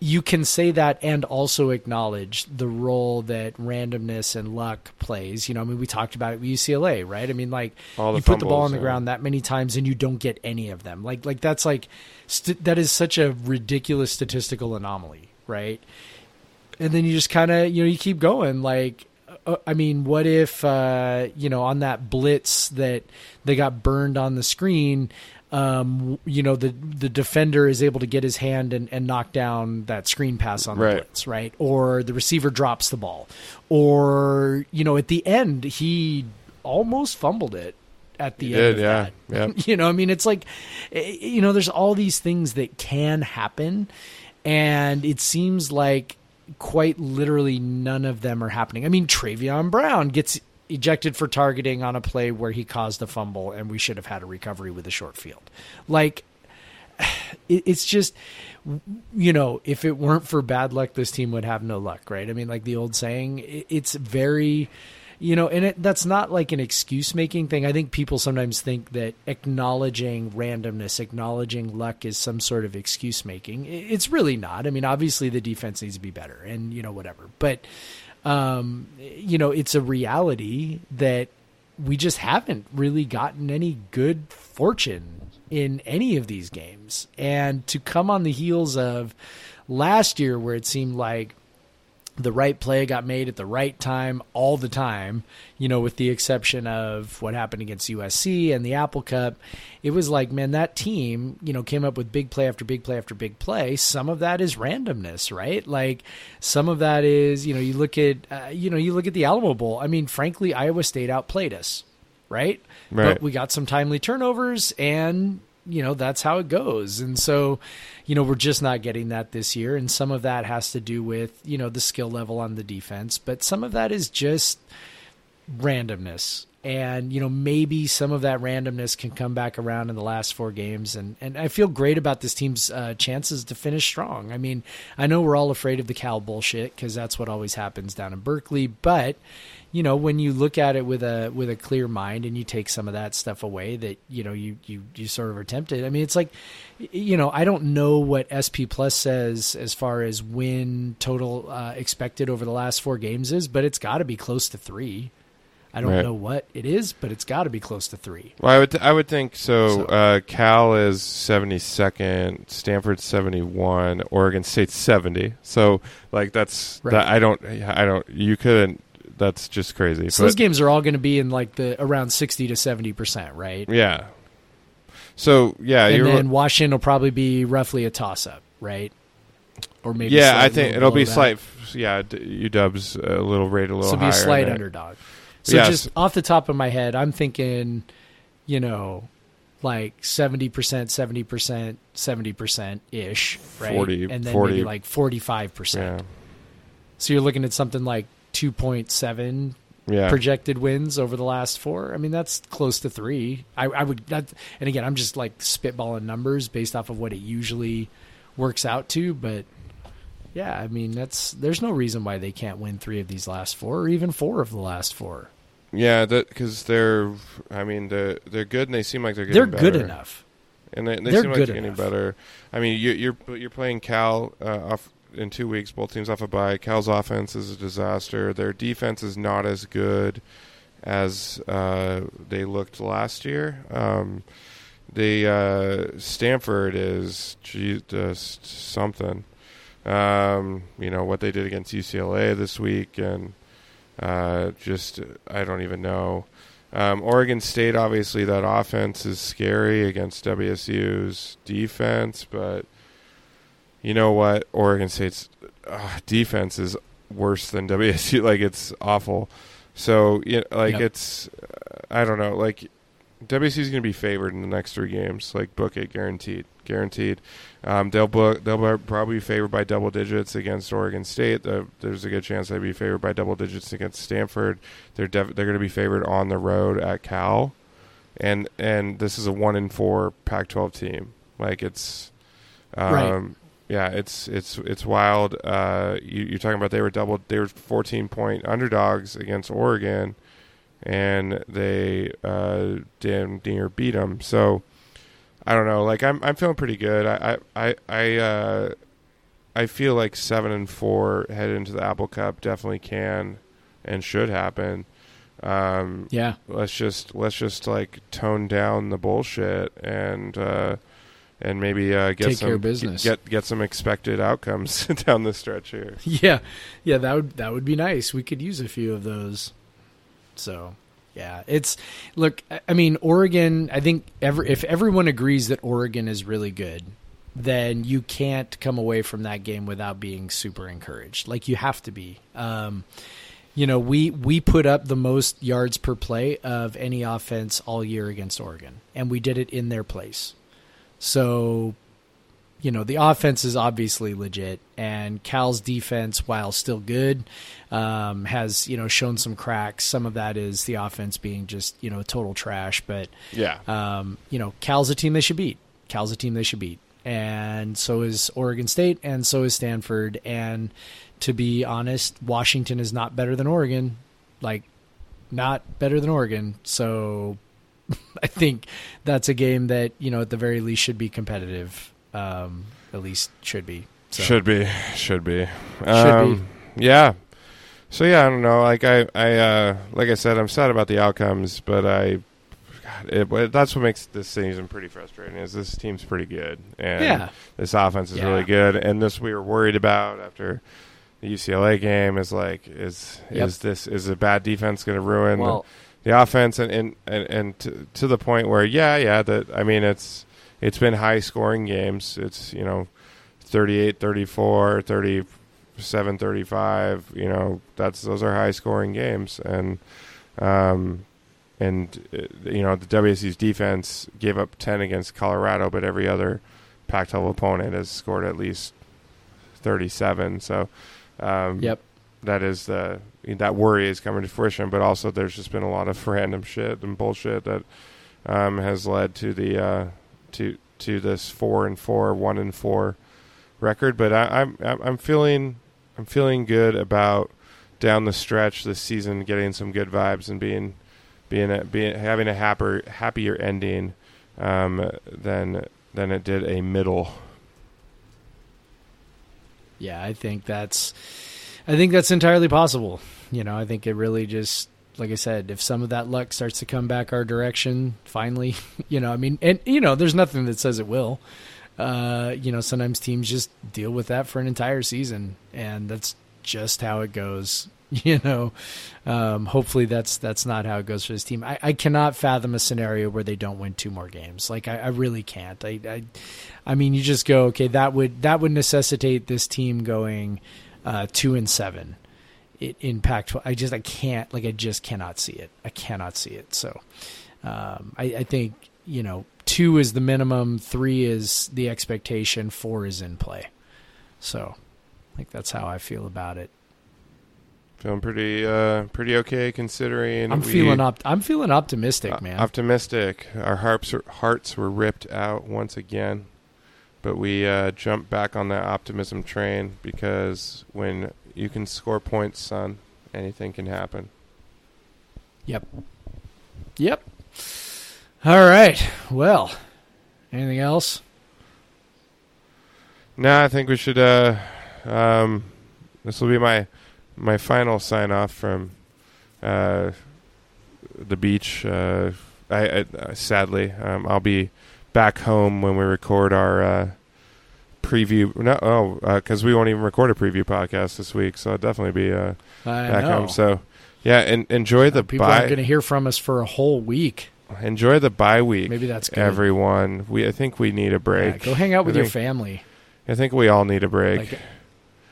you can say that and also acknowledge the role that randomness and luck plays. You know, I mean, we talked about it with UCLA, right? I mean, like you put the ball on the yeah. ground that many times and you don't get any of them. Like, like that's like st- that is such a ridiculous statistical anomaly, right? And then you just kind of, you know, you keep going. Like, uh, I mean, what if, uh, you know, on that blitz that they got burned on the screen? um, you know, the the defender is able to get his hand and, and knock down that screen pass on the right. blitz, right? Or the receiver drops the ball, or you know, at the end he almost fumbled it at the he end. Did, yeah, yeah. you know, I mean, it's like, eh, you know, there's all these things that can happen, and it seems like quite literally none of them are happening. I mean, Travion Brown gets ejected for targeting on a play where he caused a fumble and we should have had a recovery with a short field. Like it's just you know, if it weren't for bad luck this team would have no luck, right? I mean like the old saying, it's very you know, and it, that's not like an excuse making thing. I think people sometimes think that acknowledging randomness, acknowledging luck is some sort of excuse making. It's really not. I mean, obviously the defense needs to be better and, you know, whatever. But um, you know, it's a reality that we just haven't really gotten any good fortune in any of these games. And to come on the heels of last year, where it seemed like the right play got made at the right time all the time, you know, with the exception of what happened against USC and the Apple Cup. It was like, man, that team, you know, came up with big play after big play after big play. Some of that is randomness, right? Like some of that is, you know, you look at, uh, you know, you look at the Alamo Bowl. I mean, frankly, Iowa State outplayed us, right? Right. But we got some timely turnovers and you know that's how it goes. And so you know we're just not getting that this year. And some of that has to do with you know the skill level on the defense. But some of that is just randomness. And you know maybe some of that randomness can come back around in the last four games. And and I feel great about this team's uh, chances to finish strong. I mean, I know we're all afraid of the Cal bullshit because that's what always happens down in Berkeley, but you know when you look at it with a with a clear mind and you take some of that stuff away that you know you you you sort of are tempted i mean it's like you know i don't know what SP+ says as far as win total uh, expected over the last four games is but it's got to be close to three I don't right. know what it is, but it's got to be close to three. Well, I would th- I would think so. so. Uh, Cal is seventy second, Stanford seventy one, Oregon State seventy. So like that's right. that I don't I don't you couldn't that's just crazy. So but, those games are all going to be in like the around sixty to seventy percent, right? Yeah. So yeah, and then Washington will probably be roughly a toss up, right? Or maybe yeah, I think it'll be that. slight. Yeah, UW's a little rate a little. So be a slight underdog. So yes. just off the top of my head, I'm thinking, you know, like 70%, 70%, 70% ish, right? 40, and then 40. maybe like 45%. Yeah. So you're looking at something like 2.7 yeah. projected wins over the last four. I mean, that's close to three. I, I would, that, and again, I'm just like spitballing numbers based off of what it usually works out to. But yeah, I mean, that's there's no reason why they can't win three of these last four, or even four of the last four. Yeah, that because they're, I mean, they're they're good and they seem like they're getting they're good enough. And they, they seem like they're getting better. I mean, you, you're you're playing Cal uh, off in two weeks. Both teams off a bye. Cal's offense is a disaster. Their defense is not as good as uh, they looked last year. Um, the uh, Stanford is just something. Um, you know what they did against UCLA this week, and uh, just I don't even know. Um, Oregon State, obviously, that offense is scary against WSU's defense, but you know what? Oregon State's uh, defense is worse than WSU. Like it's awful. So you know, like yep. it's I don't know. Like WC is going to be favored in the next three games. Like book it, guaranteed, guaranteed. Um, they'll book. They'll probably be favored by double digits against Oregon State. The, there's a good chance they'll be favored by double digits against Stanford. They're def- they're going to be favored on the road at Cal, and and this is a one in four Pac-12 team. Like it's, um, Right. Yeah, it's it's it's wild. Uh, you, you're talking about they were double. They were 14 point underdogs against Oregon and they uh, damn near beat them. So I don't know. Like I'm, I'm feeling pretty good. I, I, I, I, uh, I feel like seven and four headed into the Apple Cup definitely can and should happen. Um, Yeah. let's just let's just like tone down the bullshit and uh, and maybe uh, get Take some business. get get some expected outcomes down the stretch here. Yeah, yeah, that would that would be nice. We could use a few of those. So, yeah, it's look. I- I mean, Oregon. I think every if everyone agrees that Oregon is really good, then you can't come away from that game without being super encouraged. Like you have to be. Um, you know, we we put up the most yards per play of any offense all year against Oregon, and we did it in their place. So you know the offense is obviously legit and cal's defense while still good um, has you know shown some cracks. Some of that is the offense being just you know total trash but Yeah, um, you know cal's a team they should beat. Cal's a team they should beat. And so is oregon state and so is stanford. And to be honest washington is not better than oregon like not better than oregon. So i think that's a game that you know at the very least should be competitive um, at least should be. So, Should be, should be, um, Yeah. So yeah, I don't know. Like I, I, uh, like I said, I'm sad about the outcomes, but I, God, it, that's what makes this season pretty frustrating. Is this team's pretty good, and Yeah. this offense is Yeah. really good, and this we were worried about after the UCLA game is like, is Yep. is this is a bad defense going to ruin Well, the, the offense, and and and, and to, to the point where yeah, yeah, that I mean it's it's been high scoring games. It's you know 38 34 37 35 you know that's those are high scoring games and um and uh, you know the WSU's defense gave up 10 against Colorado but every other Pac-12 opponent has scored at least 37 so um yep. That is the that worry is coming to fruition but also there's just been a lot of random shit and bullshit that um has led to the uh to to this 4 and 4 1 and 4 record, but I, I'm I'm I'm feeling I'm feeling good about down the stretch this season, getting some good vibes and being being a, being having a happier happier ending um, than than it did a middle. Yeah, I think that's I think that's entirely possible. You know, I think it really just like I said, if some of that luck starts to come back our direction, finally, you know, I mean, and you know, there's nothing that says it will. Uh, you know, sometimes teams just deal with that for an entire season, and that's just how it goes. You know, um, hopefully that's that's not how it goes for this team. I, I cannot fathom a scenario where they don't win two more games. Like I, I really can't. I, I, I mean, you just go okay. That would that would necessitate this team going uh, two and seven i- in Pac-12. I just I can't like I just cannot see it. I cannot see it. So um, I, I think you know two is the minimum, three is the expectation, four is in play. So I think that's how I feel about it. Feeling pretty uh, pretty okay considering. I'm feeling op- I'm feeling optimistic, uh, man. optimistic. Our hearts hearts were ripped out once again, but we uh, jumped back on that optimism train because when you can score points, son, anything can happen. Yep. Yep. All right. Well, anything else? No, I think we should. Uh, um, this will be my my final sign off from uh, the beach. Uh, I, I sadly, um, I'll be back home when we record our uh, preview. No, oh, because we won't even record a preview podcast this week, so I'll definitely be uh, back know. home. So, yeah, and enjoy the People aren't going to hear from us for a whole week. Enjoy the bye week. Maybe that's good. everyone. We I think we need a Yeah, break. go hang out with I your family. I think we all need a break. Like,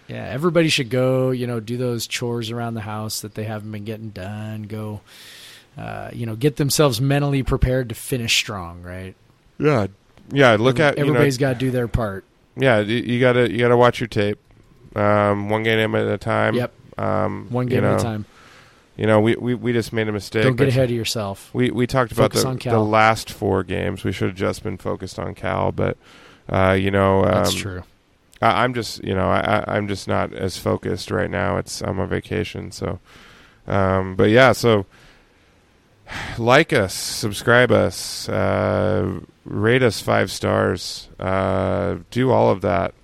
yeah, everybody should go. You know, do those chores around the house that they haven't been getting done. Go, uh, you know, get themselves mentally prepared to finish strong. Right? Yeah, yeah. Look at you know, everybody's got to do their part. yeah. You, you gotta you gotta watch your tape, um, one game at a time. Yep. Um, One you game at know, a time. You know, we, we, we just made a mistake. Don't get ahead of yourself. We we talked about Focus the, the last four games. We should have just been focused on Cal, but uh, you know, um, That's true. I, I'm just you know I, I- I'm just not as focused right now. It's I'm on vacation, so. Um, but yeah, so like us, subscribe us, uh, rate us five stars, uh, do all of that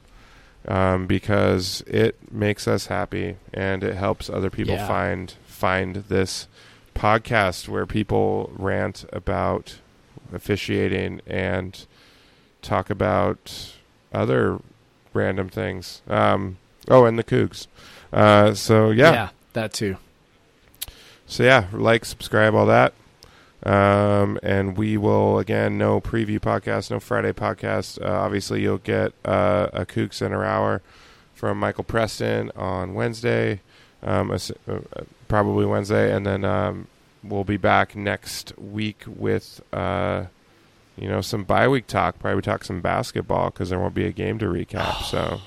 um, because it makes us happy and it helps other people Yeah. find find this podcast where people rant about officiating and talk about other random things. Um, oh, and the Cougs. Uh, so yeah. Yeah, that too. So yeah, like, subscribe, all that. Um, and we will again no preview podcast, no Friday podcast. Uh, obviously, you'll get uh, a CougCenter hour from Michael Preston on Wednesday, um, uh, probably Wednesday, and then um, we'll be back next week with uh, you know some bye week talk. Probably talk some basketball because there won't be a game to recap. So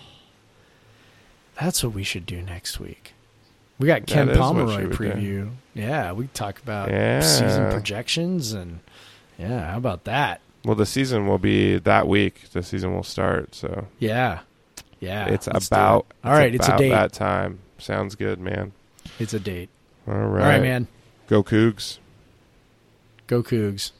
That's what we should do next week. We got Ken Pomeroy would do. preview. Yeah, we talk about Yeah. season projections and yeah, how about that? well, the season will be that week. The season will start. So. Yeah, yeah. it's about it. all right. It's, a about date. that time. Sounds good, man. It's a date. All All right, right, man. Go Cougs. Go Cougs.